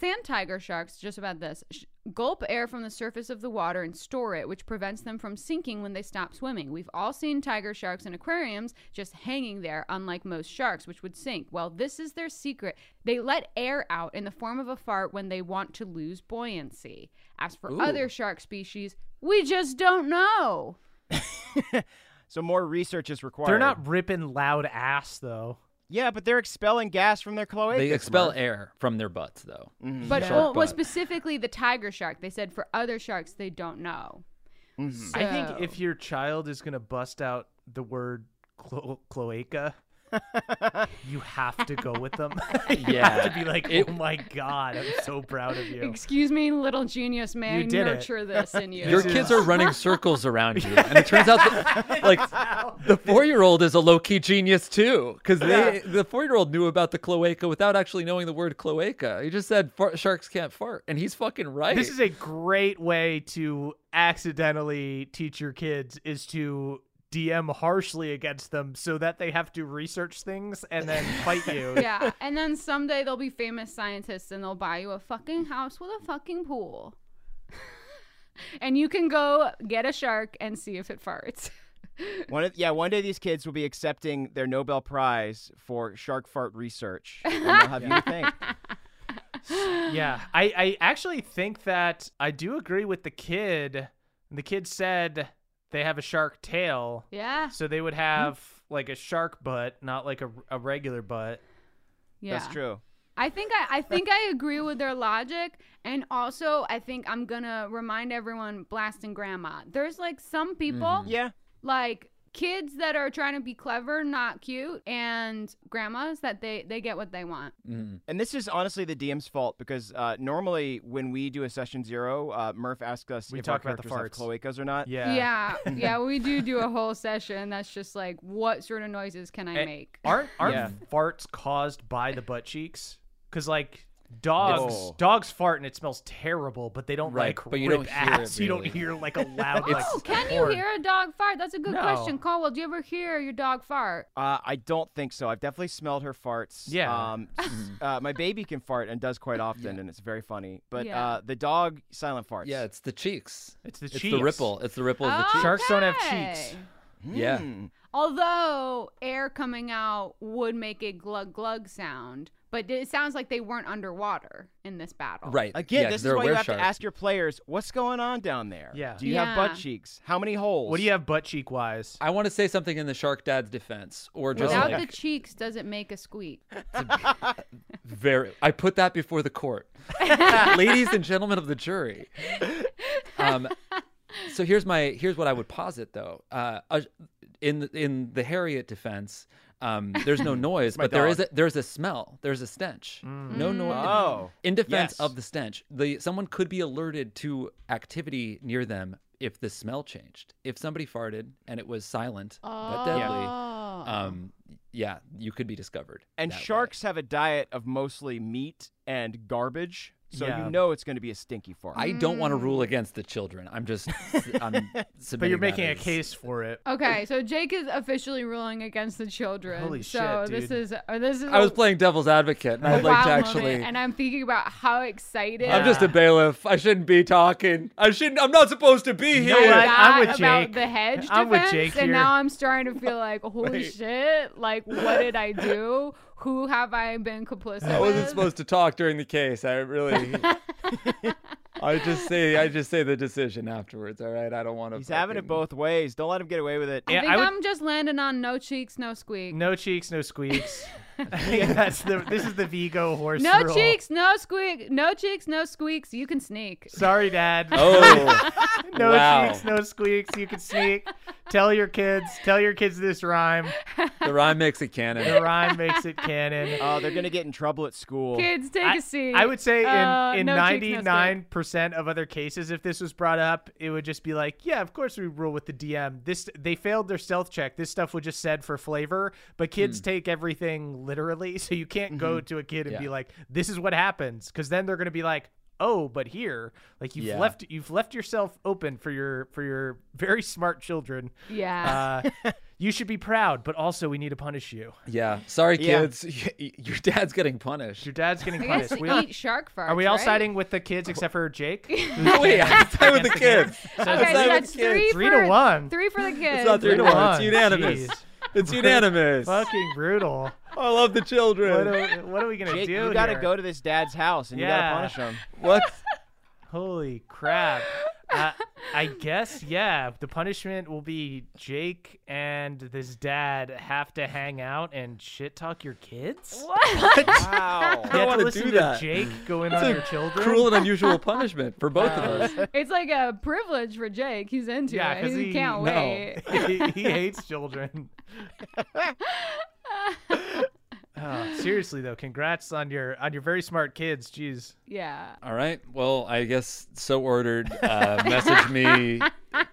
sand tiger sharks, just about this, sh- gulp air from the surface of the water and store it, which prevents them from sinking when they stop swimming. We've all seen tiger sharks in aquariums just hanging there, unlike most sharks, which would sink. Well, this is their secret. They let air out in the form of a fart when they want to lose buoyancy. As for Ooh. other shark species, we just don't know. so more research is required. They're not ripping loud ass though. Yeah, but they're expelling gas from their cloacas. they expel Murph. air from their butts, though. Mhm. But Shark well, well, specifically the tiger shark. They said for other sharks, they don't know. Mhm. I think if your child is gonna bust out the word clo- cloaca, you have to go with them. you Yeah. have to be like, It- oh my god, I'm so proud of you. Excuse me, little genius, may You I did it. nurture this in you? Your kids are running circles around you, and it turns out that, like the four-year-old is a low-key genius too, because they the four-year-old knew about the cloaca without actually knowing the word cloaca. He just said sharks can't fart, and he's fucking right. This is a great way to accidentally teach your kids is to DM harshly against them so that they have to research things and then fight you. yeah, and then someday they'll be famous scientists and they'll buy you a fucking house with a fucking pool. and you can go get a shark and see if it farts. One of, yeah, one day these kids will be accepting their Nobel Prize for shark fart research. And they'll have you to thank. Yeah, I, I actually think that I do agree with the kid. The kid said they have a shark tail, yeah, so they would have like a shark butt, not like a, a regular butt. yeah. That's true. I think I, I think I agree with their logic, and also I think I'm gonna remind everyone blasting grandma. There's like some people mm-hmm. Yeah. Like kids that are trying to be clever, not cute, and grandmas that they they get what they want. Mhm. And this is honestly the DM's fault because uh, normally when we do a session zero, uh, Murph asks us We if talk our about the farts. cloacas or not. Yeah. Yeah, yeah, we do do a whole session that's just like, what sort of noises can I And make? Aren't aren't Yeah. farts caused by the butt cheeks? Because like dogs, Oh. dogs fart and it smells terrible, but they don't Right, like but you rip don't hear it ass. You don't hear like a loud. like, Oh, can you hear a dog fart? That's a good No. question, Caldwell. Do you ever hear your dog fart? Uh, I don't think so. I've definitely smelled her farts. Yeah. Um, uh, my baby can fart and does quite often, and it's very funny. But Yeah. uh, the dog silent farts. Yeah, it's the cheeks. It's the cheeks. It's cheeks. the ripple. It's the ripple of the cheeks. Sharks don't have Okay. cheeks. Yeah. Hmm. Although air coming out would make a glug glug sound, but it sounds like they weren't underwater in this battle. Right. Again, yeah, 'cause this is they're why you have wereshark. to ask your players, what's going on down there? Yeah. Do you have butt cheeks? How many holes? What do you have butt cheek wise? I want to say something in the shark dad's defense, or just Without like the cheeks, does it make a squeak? very. I put that before the court, ladies and gentlemen of the jury. Um, so here's my here's what I would posit though. Uh, uh, in in the Harriet defense, um, there's no noise, my but there is a there's a smell. There's a stench. No noise. Oh. In defense Yes. of the stench, the someone could be alerted to activity near them if the smell changed. If somebody farted and it was silent but deadly, Oh. um, yeah, you could be discovered. And that way. sharks have a diet of mostly meat and garbage, so Yeah. you know it's going to be a stinky farm. I don't want to rule against the children. I'm just, I'm But you're that making a as- case for it. Okay, so Jake is officially ruling against the children. Holy so shit, this is uh, this is I was playing devil's advocate, and a I'd like to actually. moment, and I'm thinking about how excited I'm just a bailiff. I shouldn't be talking. I shouldn't. I'm not supposed to be know here. what? got I'm with about Jake. the hedge I'm with defense, Jake and now I'm starting to feel like, holy Wait. shit! Like, what did I do? Who have I been complicit I wasn't with? supposed to talk during the case. I really. I just say I just say the decision afterwards. All right, I don't want to. He's having it both ways. Don't let him get away with it. I Yeah, think I would- I'm just landing on no cheeks, no squeak. No cheeks, no squeaks. I think that's the. This is the Vigo horse No rule. cheeks, no squeak. No cheeks, no squeaks. You can sneak. Sorry, Dad. Oh, no wow. cheeks, no squeaks. You can sneak. Tell your kids. Tell your kids this rhyme. the rhyme makes it canon. The rhyme makes it canon. Oh, they're going to get in trouble at school. Kids, take I, a seat. I would say in, Uh, in no cheeks, no squeak. 99% of other cases, if this was brought up, it would just be like, yeah, of course we rule with the DM. This They failed their stealth check. This stuff was just said for flavor, but kids Hmm. take everything literally. So you can't go Mm-hmm. to a kid and be like, this is what happens. Because then they're going to be like, oh, but here, like you've Yeah. left you've left yourself open for your for your very smart children. Yeah. Uh, you should be proud, but also we need to punish you. Yeah, sorry, Yeah. kids. Your dad's getting punished. Your dad's getting punished. We eat shark farts. are we all right? siding with the kids except for Jake? Oh, wait, I side with the kids. So Okay, Side so with that's the kids. three, Three for, to one. Three for the kids. It's not three to one. It's unanimous. Jeez. It's unanimous. Fucking brutal. I love the What children. are, what are we gonna Jake, do? you got to here? go to this dad's house and you gotta punish him. What? Holy crap! uh, I guess yeah. The punishment will be Jake and this dad have to hang out and shit talk your kids. What? Wow. You have wanna to listen do to that. Jake go in It's on a your children. Cruel and unusual punishment for both of us. it's like a privilege for Jake. He's into Yeah, it. 'cause He, he- can't no. wait. he, he hates children. Oh, seriously though, congrats on your on your very smart kids. Jeez. Yeah. All right. Well, I guess so ordered. Uh, message me.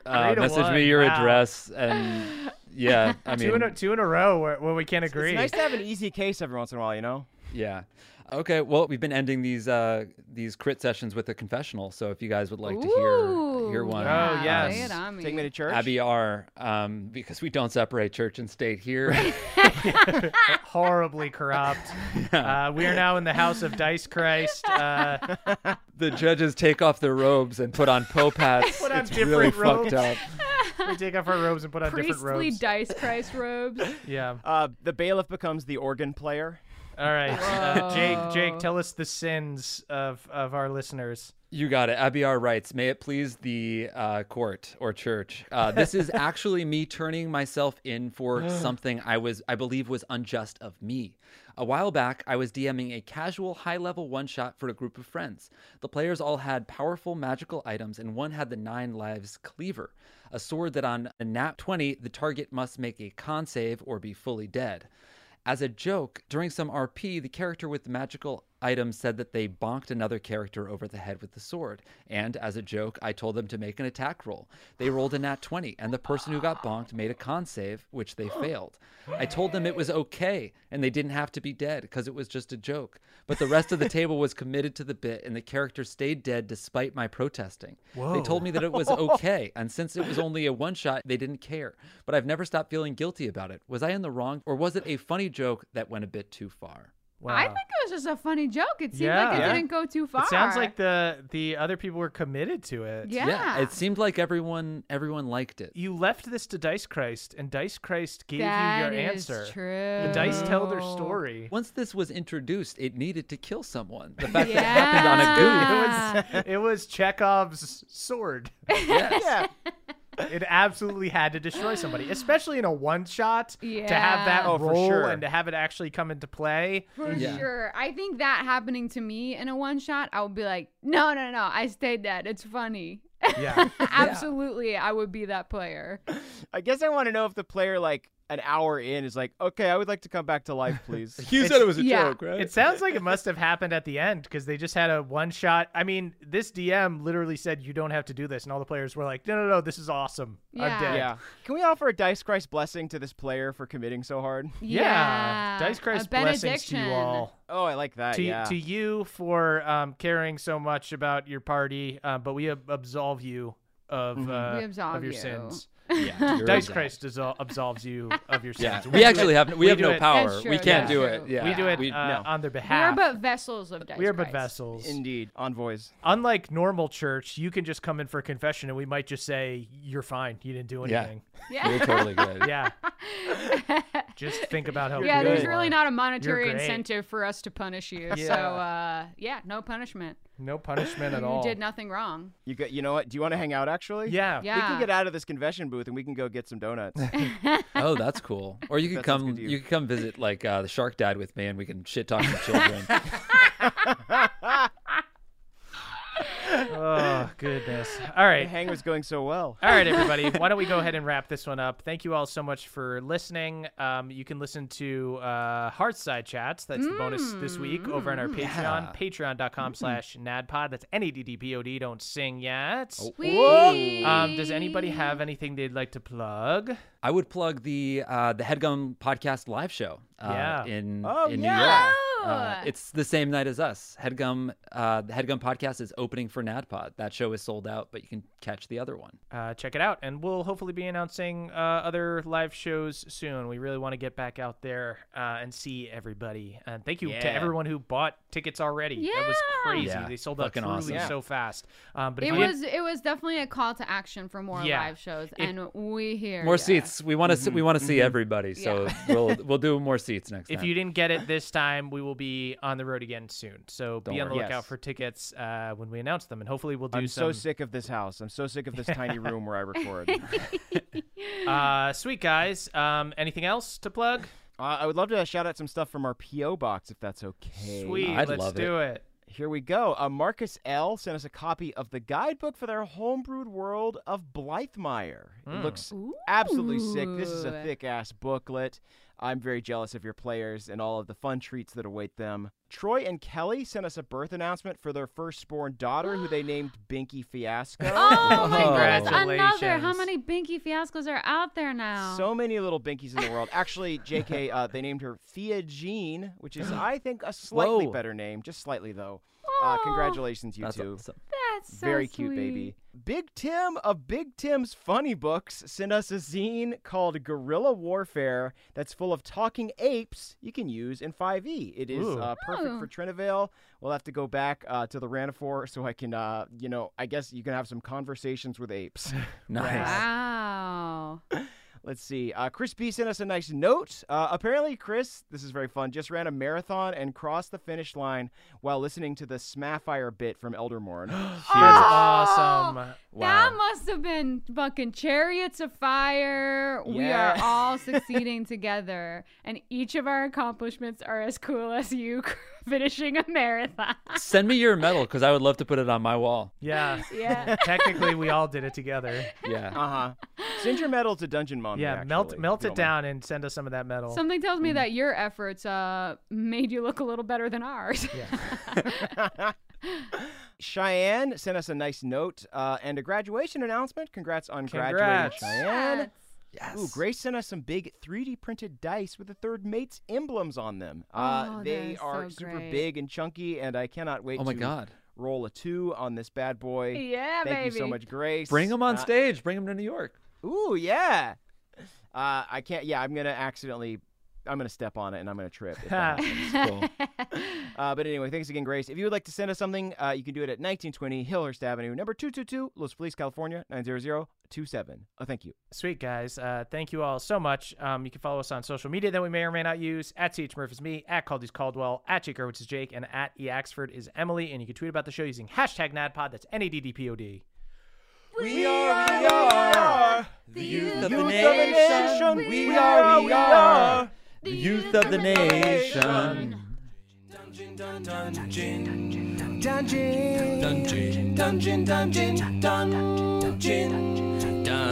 Uh, message one, me your wow. address and yeah. I mean, two in a, two in a row where, where we can't agree. It's nice to have an easy case every once in a while, you know? yeah. Okay. Well, we've been ending these uh, these crit sessions with a confessional. So if you guys would like to hear hear one, Oh, yeah, yes. Lay it on me. Take me to church. Abby R. Um, because we don't separate church and state here. horribly corrupt. Uh, we are now in the house of Dice Christ. Uh, the judges take off their robes and put on pope hats. Put on it's really different robes. fucked up. we take off our robes and put on different Priestly robes. dice Christ robes. Yeah. Uh, the bailiff becomes the organ player. All right. Uh, Jake, Jake, tell us the sins of of our listeners. You got it. Abby R writes, May it please the uh, court or church. Uh, this is actually me turning myself in for something I was I believe was unjust of me. A while back, I was DMing a casual high level one shot for a group of friends. The players all had powerful magical items, and one had the nine lives cleaver, a sword that on a nat 20, the target must make a con save or be fully dead. As a joke, during some RP, the character with the magical item said that they bonked another character over the head with the sword. And as a joke, I told them to make an attack roll. They rolled a nat 20, and the person who got bonked made a con save, which they failed. I told them it was okay, and they didn't have to be dead because it was just a joke. But the rest of the table was committed to the bit, and the character stayed dead despite my protesting. They told me that it was okay, and since it was only a one shot, they didn't care. But I've never stopped feeling guilty about it. Was I in the wrong, or was it a funny joke that went a bit too far? Wow. I think it was just a funny joke. It seemed Yeah. like it Yeah. didn't go too far. it sounds like the the other people were committed to it. Yeah. it seemed like everyone everyone liked it. You left this to Dice Christ, and Dice Christ gave That you your is answer. true. The dice tell their story. Once this was introduced, it needed to kill someone. The fact that it happened on a goof. It was it was Chekhov's sword. Yes. Yeah. It absolutely had to destroy somebody, especially in a one shot. Yeah. To have that Yeah. Oh, for roll sure. and to have it actually come into play. For Yeah. sure. I think that happening to me in a one shot, I would be like, no, no, no, I stayed dead. It's funny. Yeah. Absolutely, I would be that player. I guess I want to know if the player like an hour in is like, okay, I would like to come back to life, please. You said it was a yeah. joke, right? It sounds like it must have happened at the end because they just had a one shot. I mean, this DM literally said you don't have to do this, and all the players were like, "No, no, no, this is awesome. Yeah. I'm dead." yeah. Can we offer a dice Christ blessing to this player for committing so hard? Yeah. Dice Christ blessings to you all. Oh, I like that. To, yeah. to you for um, caring so much about your party, uh, but we ab- absolve you of, Mm-hmm. uh, We absolve of your you. sins. Yeah, Dice. Christ disol- absolves you of your Yeah, sins. we actually have we, we have no it- power. That's We can't do true. it. Yeah, we do it we- uh, no. on their behalf. We are but vessels of dice. we are but Christ. vessels. Indeed, envoys. Unlike normal church, you can just come in for confession and we might just say, You're fine. You didn't do anything. Yeah. You're totally good. Yeah. just think about how yeah, good there's you really are. not a monetary incentive for us to punish you. So, uh, yeah, no punishment. No punishment at all. you did nothing wrong. You got. You know what? Do you want to hang out? Actually. Yeah. Yeah. We can get out of this convention booth and we can go get some donuts. Oh, that's cool. Or you could come you. you could come visit like uh, the shark dad with me and we can shit talk some children. Oh, goodness. All right, the hang was going so well. All right, everybody. Why don't we go ahead and wrap this one up? Thank you all so much for listening. Um, you can listen to uh, Hearthside Chats. That's the bonus this week over on our Patreon, Yeah. patreon.com slash naddpod. That's N-A-D-D-P-O-D. Don't sing yet. Sweet. Um, does anybody have anything they'd like to plug? I would plug the uh, the Headgum podcast live show uh, Yeah. in Oh, in yeah. New York. Uh, Oh. it's the same night as us. Headgum uh, the Headgum podcast is opening for NADDPod. That show is sold out, but you can catch the other one. uh, check it out. And we'll hopefully be announcing uh, other live shows soon. We really want to get back out there uh, and see everybody. And thank you to everyone who bought tickets already. Yeah. That was crazy. Yeah, They sold out fucking truly awesome. So fast. Um, but It you didn't- was it was definitely a call to action for more Yeah. live shows, If- and we hear More ya. seats. We want to see, we want to see everybody. So Yeah. we'll we'll do more seats next if time. you didn't get it this time, we will be on the road again soon. So be Don't on the lookout Yes. for tickets uh, when we announce them, and hopefully we'll do it. I'm some. so sick of this house. I'm so sick of this tiny room where I record. Uh, sweet guys. Um, anything else to plug? Uh, I would love to shout out some stuff from our PO box if that's okay. Sweet. I'd Let's love do it. Here we go. Uh, Marcus L sent us a copy of the guidebook for their homebrewed world of Blythemeyer. It looks absolutely sick. This is a Ooh. thick ass booklet. I'm very jealous of your players and all of the fun treats that await them. Troy and Kelly sent us a birth announcement for their firstborn daughter, who they named Binky Fiasco. Oh my goodness! Another. How many Binky fiascos are out there now? So many little binkies in the world. Actually, JK, uh, they named her Thea Jean, which is, I think, a slightly Whoa. better name. Just slightly, though. Uh, congratulations, you That's two. awesome. That's so Very cute, sweet. baby. Big Tim of Big Tim's Funny Books sent us a zine called Guerrilla Warfare that's full of talking apes you can use in 5e. It is uh, perfect Oh. for Trinivale. We'll have to go back uh, to the Ranafor so I can, uh, you know, I guess you can have some conversations with apes. Nice. Wow. Let's see. Uh, Chris B sent us a nice note. Uh, apparently, Chris, this is very fun, just ran a marathon and crossed the finish line while listening to the Smaffire bit from Eldermourne. That's awesome. That must have been fucking chariots of fire. We are all succeeding together, and each of our accomplishments are as cool as you finishing a marathon. Send me your medal because I would love to put it on my wall. Yeah. yeah. Technically, we all did it together. Yeah. Uh huh. Send your medal to Dungeon Mom. Yeah, actually, melt melt it don't mind. down and send us some of that metal. Something tells Mm. me that your efforts uh made you look a little better than ours. Yeah. Cheyenne sent us a nice note uh, and a graduation announcement. Congrats on graduating, Cheyenne. Yes. Ooh, Grace sent us some big 3D printed dice with the third mate's emblems on them. Uh, Oh, they are so super great. big and chunky, and I cannot wait Oh my to God. roll a two on this bad boy. Yeah, Thank baby. you so much, Grace. Bring them on Uh, stage. Bring them to New York. Ooh, yeah. Uh, I can't. Yeah, I'm gonna accidentally. I'm gonna step on it and I'm gonna trip. if that happens. Cool. Uh, but anyway, thanks again, Grace. If you would like to send us something, uh, you can do it at 1920 Hillhurst Avenue, number 222, Los Feliz, California, 90027. Oh, thank you. Sweet guys, uh, thank you all so much. Um, you can follow us on social media that we may or may not use. At CH Murph is me, at Caldy's Caldwell, at Jake which is Jake, and at E Axford is Emily. And you can tweet about the show using hashtag NADDPOD. That's N A D D P O D. We are, we are The youth of the nation. We are, we are The youth of the nation. Dungeon, dungeon, dungeon, dungeon, dungeon, dungeon, dungeon, dungeon,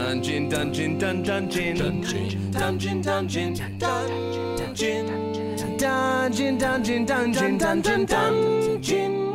dungeon, dungeon, dun dungeon, dungeon, dungeon, dungeon, dungeon, dungeon, dungeon, dungeon, dungeon, dungeon.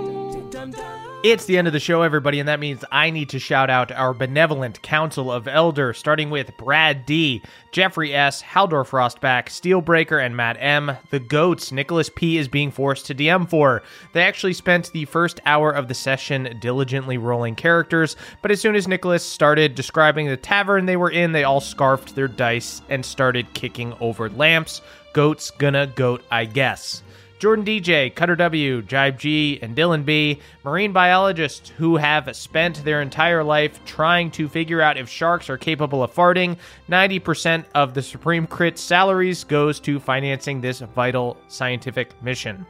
It's the end of the show, everybody, and that means I need to shout out our benevolent Council of Elder, starting with Brad D, Jeffrey S, Haldor Frostback, Steelbreaker, and Matt M. The Goats, Nicholas P is being forced to DM for. They actually spent the first hour of the session diligently rolling characters, but as soon as Nicholas started describing the tavern they were in, they all scarfed their dice and started kicking over lamps. Goats gonna goat, I guess. Jordan DJ, Cutter W, Jibe G, and Dylan B, marine biologists who have spent their entire life trying to figure out if sharks are capable of farting. 90% of the Supreme Crit salaries goes to financing this vital scientific mission.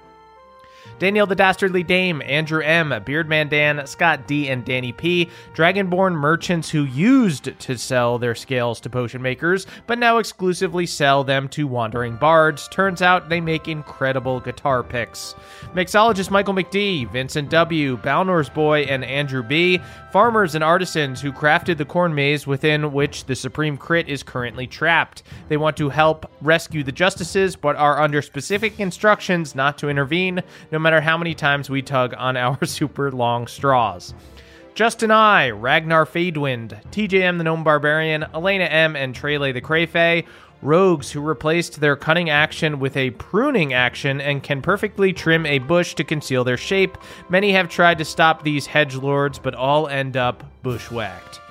Danielle the Dastardly Dame, Andrew M., Beardman Dan, Scott D., and Danny P., Dragonborn merchants who used to sell their scales to potion makers, but now exclusively sell them to wandering bards. Turns out they make incredible guitar picks. Mixologist Michael McD, Vincent W., Balnor's Boy, and Andrew B., farmers and artisans who crafted the corn maze within which the Supreme Crit is currently trapped. They want to help rescue the justices, but are under specific instructions not to intervene, no matter how many times we tug on our super long straws. Justin I, Ragnar Fadewind, TJM the Gnome Barbarian, Elena M, and Trele the Crayfay, rogues who replaced their cutting action with a pruning action and can perfectly trim a bush to conceal their shape. Many have tried to stop these hedge lords, but all end up bushwhacked.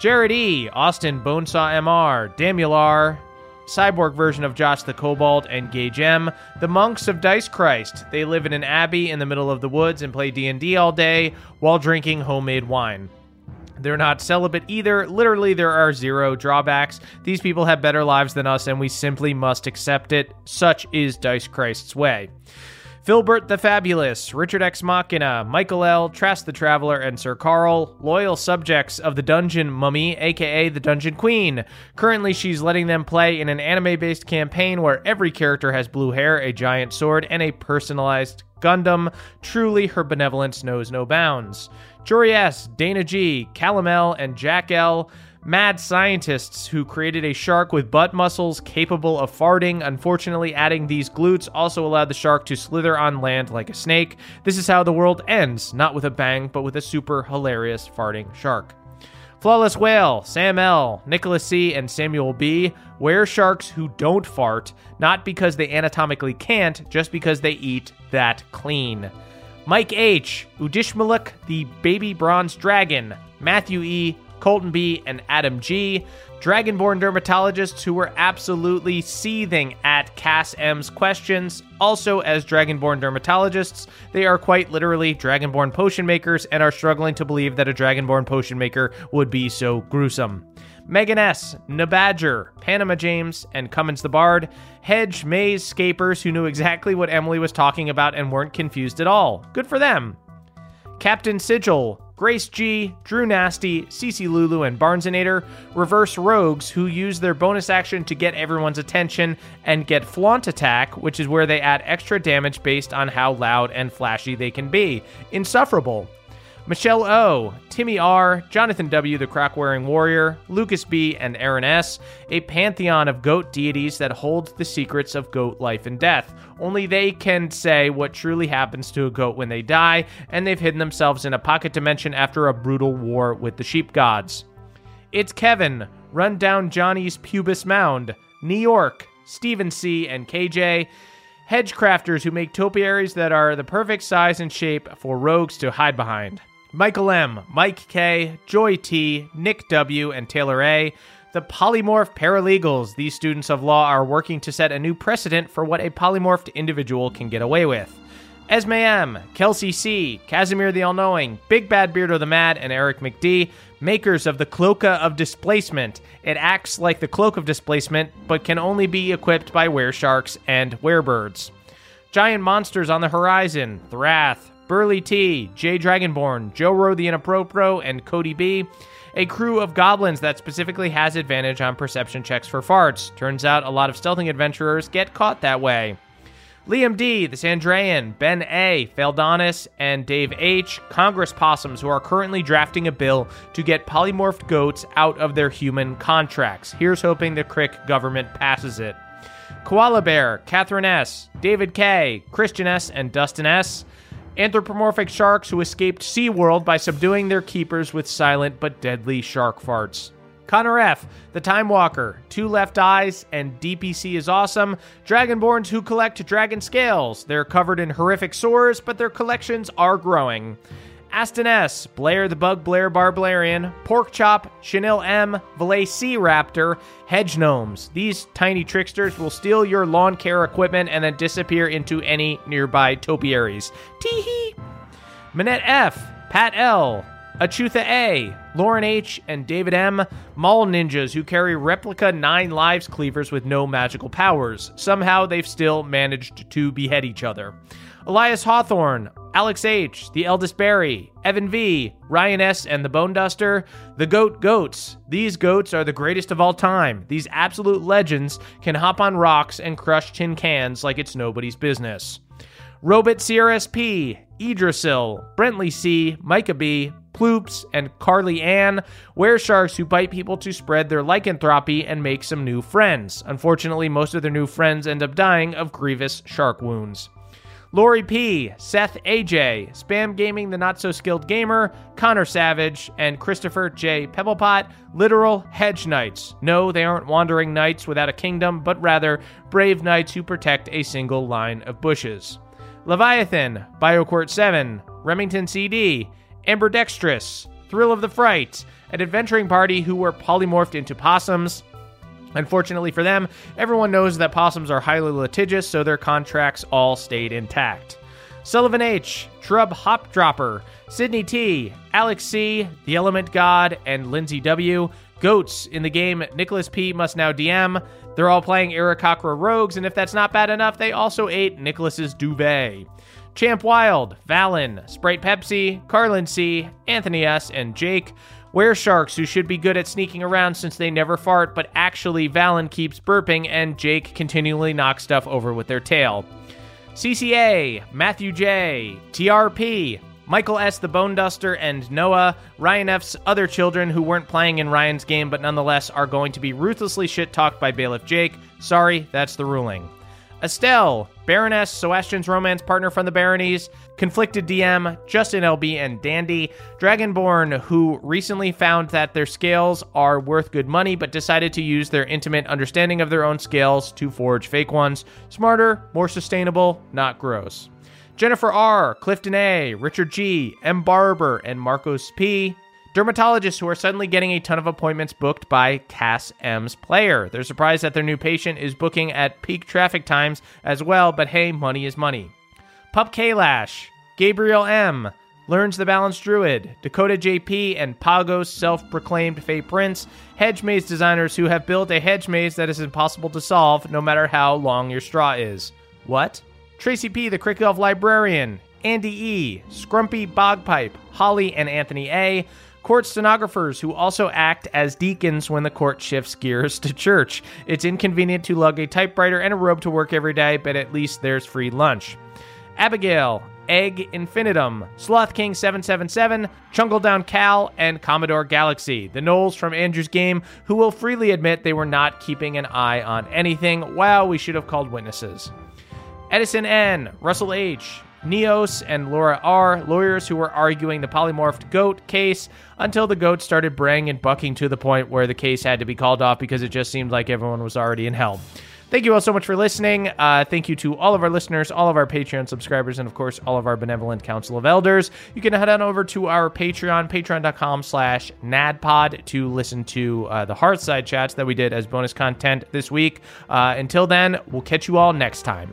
Jared E, Austin Bonesaw MR, Damular, cyborg version of Josh the Kobold, and Gage M, the monks of Dice Christ. They live in an abbey in the middle of the woods and play D&D all day while drinking homemade wine. They're not celibate either. Literally, there are zero drawbacks. These people have better lives than us, and we simply must accept it. Such is Dice Christ's way. Filbert the Fabulous, Richard X Machina, Michael L., Trask the Traveler, and Sir Carl, loyal subjects of the Dungeon Mummy, aka the Dungeon Queen. Currently, she's letting them play in an anime based campaign where every character has blue hair, a giant sword, and a personalized Gundam. Truly, her benevolence knows no bounds. Jory S., Dana G., Callum L., and Jack L., mad scientists who created a shark with butt muscles capable of farting. Unfortunately, adding these glutes also allowed the shark to slither on land like a snake. This is how the world ends, not with a bang, but with a super hilarious farting shark. Flawless Whale, Sam L., Nicholas C., and Samuel B. Were sharks who don't fart, not because they anatomically can't, just because they eat that clean. Mike H., Udishmaluk, the baby bronze dragon, Matthew E., Colton B., and Adam G., Dragonborn dermatologists who were absolutely seething at Cass M's questions. Also, as Dragonborn dermatologists, they are quite literally Dragonborn potion makers and are struggling to believe that a Dragonborn potion maker would be so gruesome. Megan S., Nabadger, Panama James, and Cummins the Bard, hedge maze scapers who knew exactly what Emily was talking about and weren't confused at all. Good for them. Captain Sigil, Grace G, Drew Nasty, CC Lulu, and Barnesonator, reverse rogues who use their bonus action to get everyone's attention and get Flaunt Attack, which is where they add extra damage based on how loud and flashy they can be. Insufferable. Michelle O, Timmy R, Jonathan W, the crack wearing warrior, Lucas B, and Aaron S, a pantheon of goat deities that hold the secrets of goat life and death. Only they can say what truly happens to a goat when they die, and they've hidden themselves in a pocket dimension after a brutal war with the sheep gods. It's Kevin, Run Down Johnny's Pubis Mound, New York, Stephen C, and KJ hedge crafters who make topiaries that are the perfect size and shape for rogues to hide behind. Michael M., Mike K., Joy T., Nick W., and Taylor A., the polymorph paralegals. These students of law are working to set a new precedent for what a polymorphed individual can get away with. Esme M., Kelsey C., Casimir the All Knowing, Big Bad Beardo the Mad, and Eric McD, makers of the Cloaka of Displacement. It acts like the Cloak of Displacement, but can only be equipped by weresharks and werebirds. Giant monsters on the horizon, Thrath, Burley T, Jay Dragonborn, Joe Rowe the Inapropro, and Cody B. A crew of goblins that specifically has advantage on perception checks for farts. Turns out a lot of stealthing adventurers get caught that way. Liam D, the Sandrayan, Ben A, Feldonis, and Dave H, Congress possums who are currently drafting a bill to get polymorphed goats out of their human contracts. Here's hoping the Crick government passes it. Koala Bear, Catherine S., David K., Christian S., and Dustin S. Anthropomorphic sharks who escaped SeaWorld by subduing their keepers with silent but deadly shark farts. Connor F., The Time Walker, Two Left Eyes, and DPC is awesome. Dragonborns who collect dragon scales. They're covered in horrific sores, but their collections are growing. Aston S., Blair the Bug Blair Barbarian, Pork Chop, Chanel M, Valet Sea Raptor, Hedge Gnomes. These tiny tricksters will steal your lawn care equipment and then disappear into any nearby topiaries. Teehee! Manette F, Pat L, Achutha A, Lauren H, and David M, mall ninjas who carry replica Nine Lives cleavers with no magical powers. Somehow they've still managed to behead each other. Elias Hawthorne, Alex H, The Eldest Barry, Evan V, Ryan S, and the Bone Duster, the Goat Goats. These goats are the greatest of all time. These absolute legends can hop on rocks and crush tin cans like it's nobody's business. Robot CRSP, Idrisil, Brentley C, Micah B, Ploops, and Carly Ann, were sharks who bite people to spread their lycanthropy and make some new friends. Unfortunately, most of their new friends end up dying of grievous shark wounds. Lori P, Seth AJ, Spam Gaming the Not So Skilled Gamer, Connor Savage, and Christopher J. Pebblepot, literal hedge knights. No, they aren't wandering knights without a kingdom, but rather brave knights who protect a single line of bushes. Leviathan, BioQuart 7, Remington CD, Ambidextrous, Thrill of the Fright, an adventuring party who were polymorphed into possums. Unfortunately for them, everyone knows that possums are highly litigious, so their contracts all stayed intact. Sullivan H, Shrub Hop Dropper, Sydney T, Alex C, The Element God, and Lindsay W. Goats in the game Nicholas P must now DM. They're all playing Aarakocra Rogues, and if that's not bad enough, they also ate Nicholas's duvet. Champ Wild, Valen, Sprite Pepsi, Carlin C, Anthony S, and Jake. Were sharks who should be good at sneaking around since they never fart, but actually Valen keeps burping and Jake continually knocks stuff over with their tail. CCA, Matthew J, TRP, Michael S. the Bone Duster, and Noah, Ryan F's other children who weren't playing in Ryan's game but nonetheless are going to be ruthlessly shit talked by Bailiff Jake. Sorry, that's the ruling. Estelle, Baroness, Sebastian's romance partner from the Baronies, Conflicted DM, Justin LB, and Dandy, Dragonborn, who recently found that their scales are worth good money but decided to use their intimate understanding of their own scales to forge fake ones. Smarter, more sustainable, not gross. Jennifer R., Clifton A., Richard G., M. Barber, and Marcos P. Dermatologists who are suddenly getting a ton of appointments booked by Cass M's player. They're surprised that their new patient is booking at peak traffic times as well, but hey, money is money. Pup Kalash, Gabriel M., Learns the Balanced Druid, Dakota JP, and Pagos self proclaimed Fey Prince, hedge maze designers who have built a hedge maze that is impossible to solve no matter how long your straw is. What? Tracy P., the Crick Elf Librarian, Andy E., Scrumpy Bogpipe, Holly, and Anthony A., court stenographers who also act as deacons when the court shifts gears to church. It's inconvenient to lug a typewriter and a robe to work every day, but at least there's free lunch. Abigail, Egg Infinitum, Sloth King 777, Chungle Down Cal, and Commodore Galaxy, the gnolls from Andrew's game, who will freely admit they were not keeping an eye on anything. Wow, we should have called witnesses. Edison N, Russell H, Neos, and Laura R, lawyers who were arguing the polymorphed goat case until the goat started braying and bucking to the point where the case had to be called off because it just seemed like everyone was already in hell. Thank you all so much for listening. Uh, thank you to all of our listeners, all of our Patreon subscribers, and of course, all of our benevolent Council of Elders. You can head on over to our Patreon, patreon.com slash naddpod to listen to uh, the Hearthside chats that we did as bonus content this week. Uh, until then, we'll catch you all next time.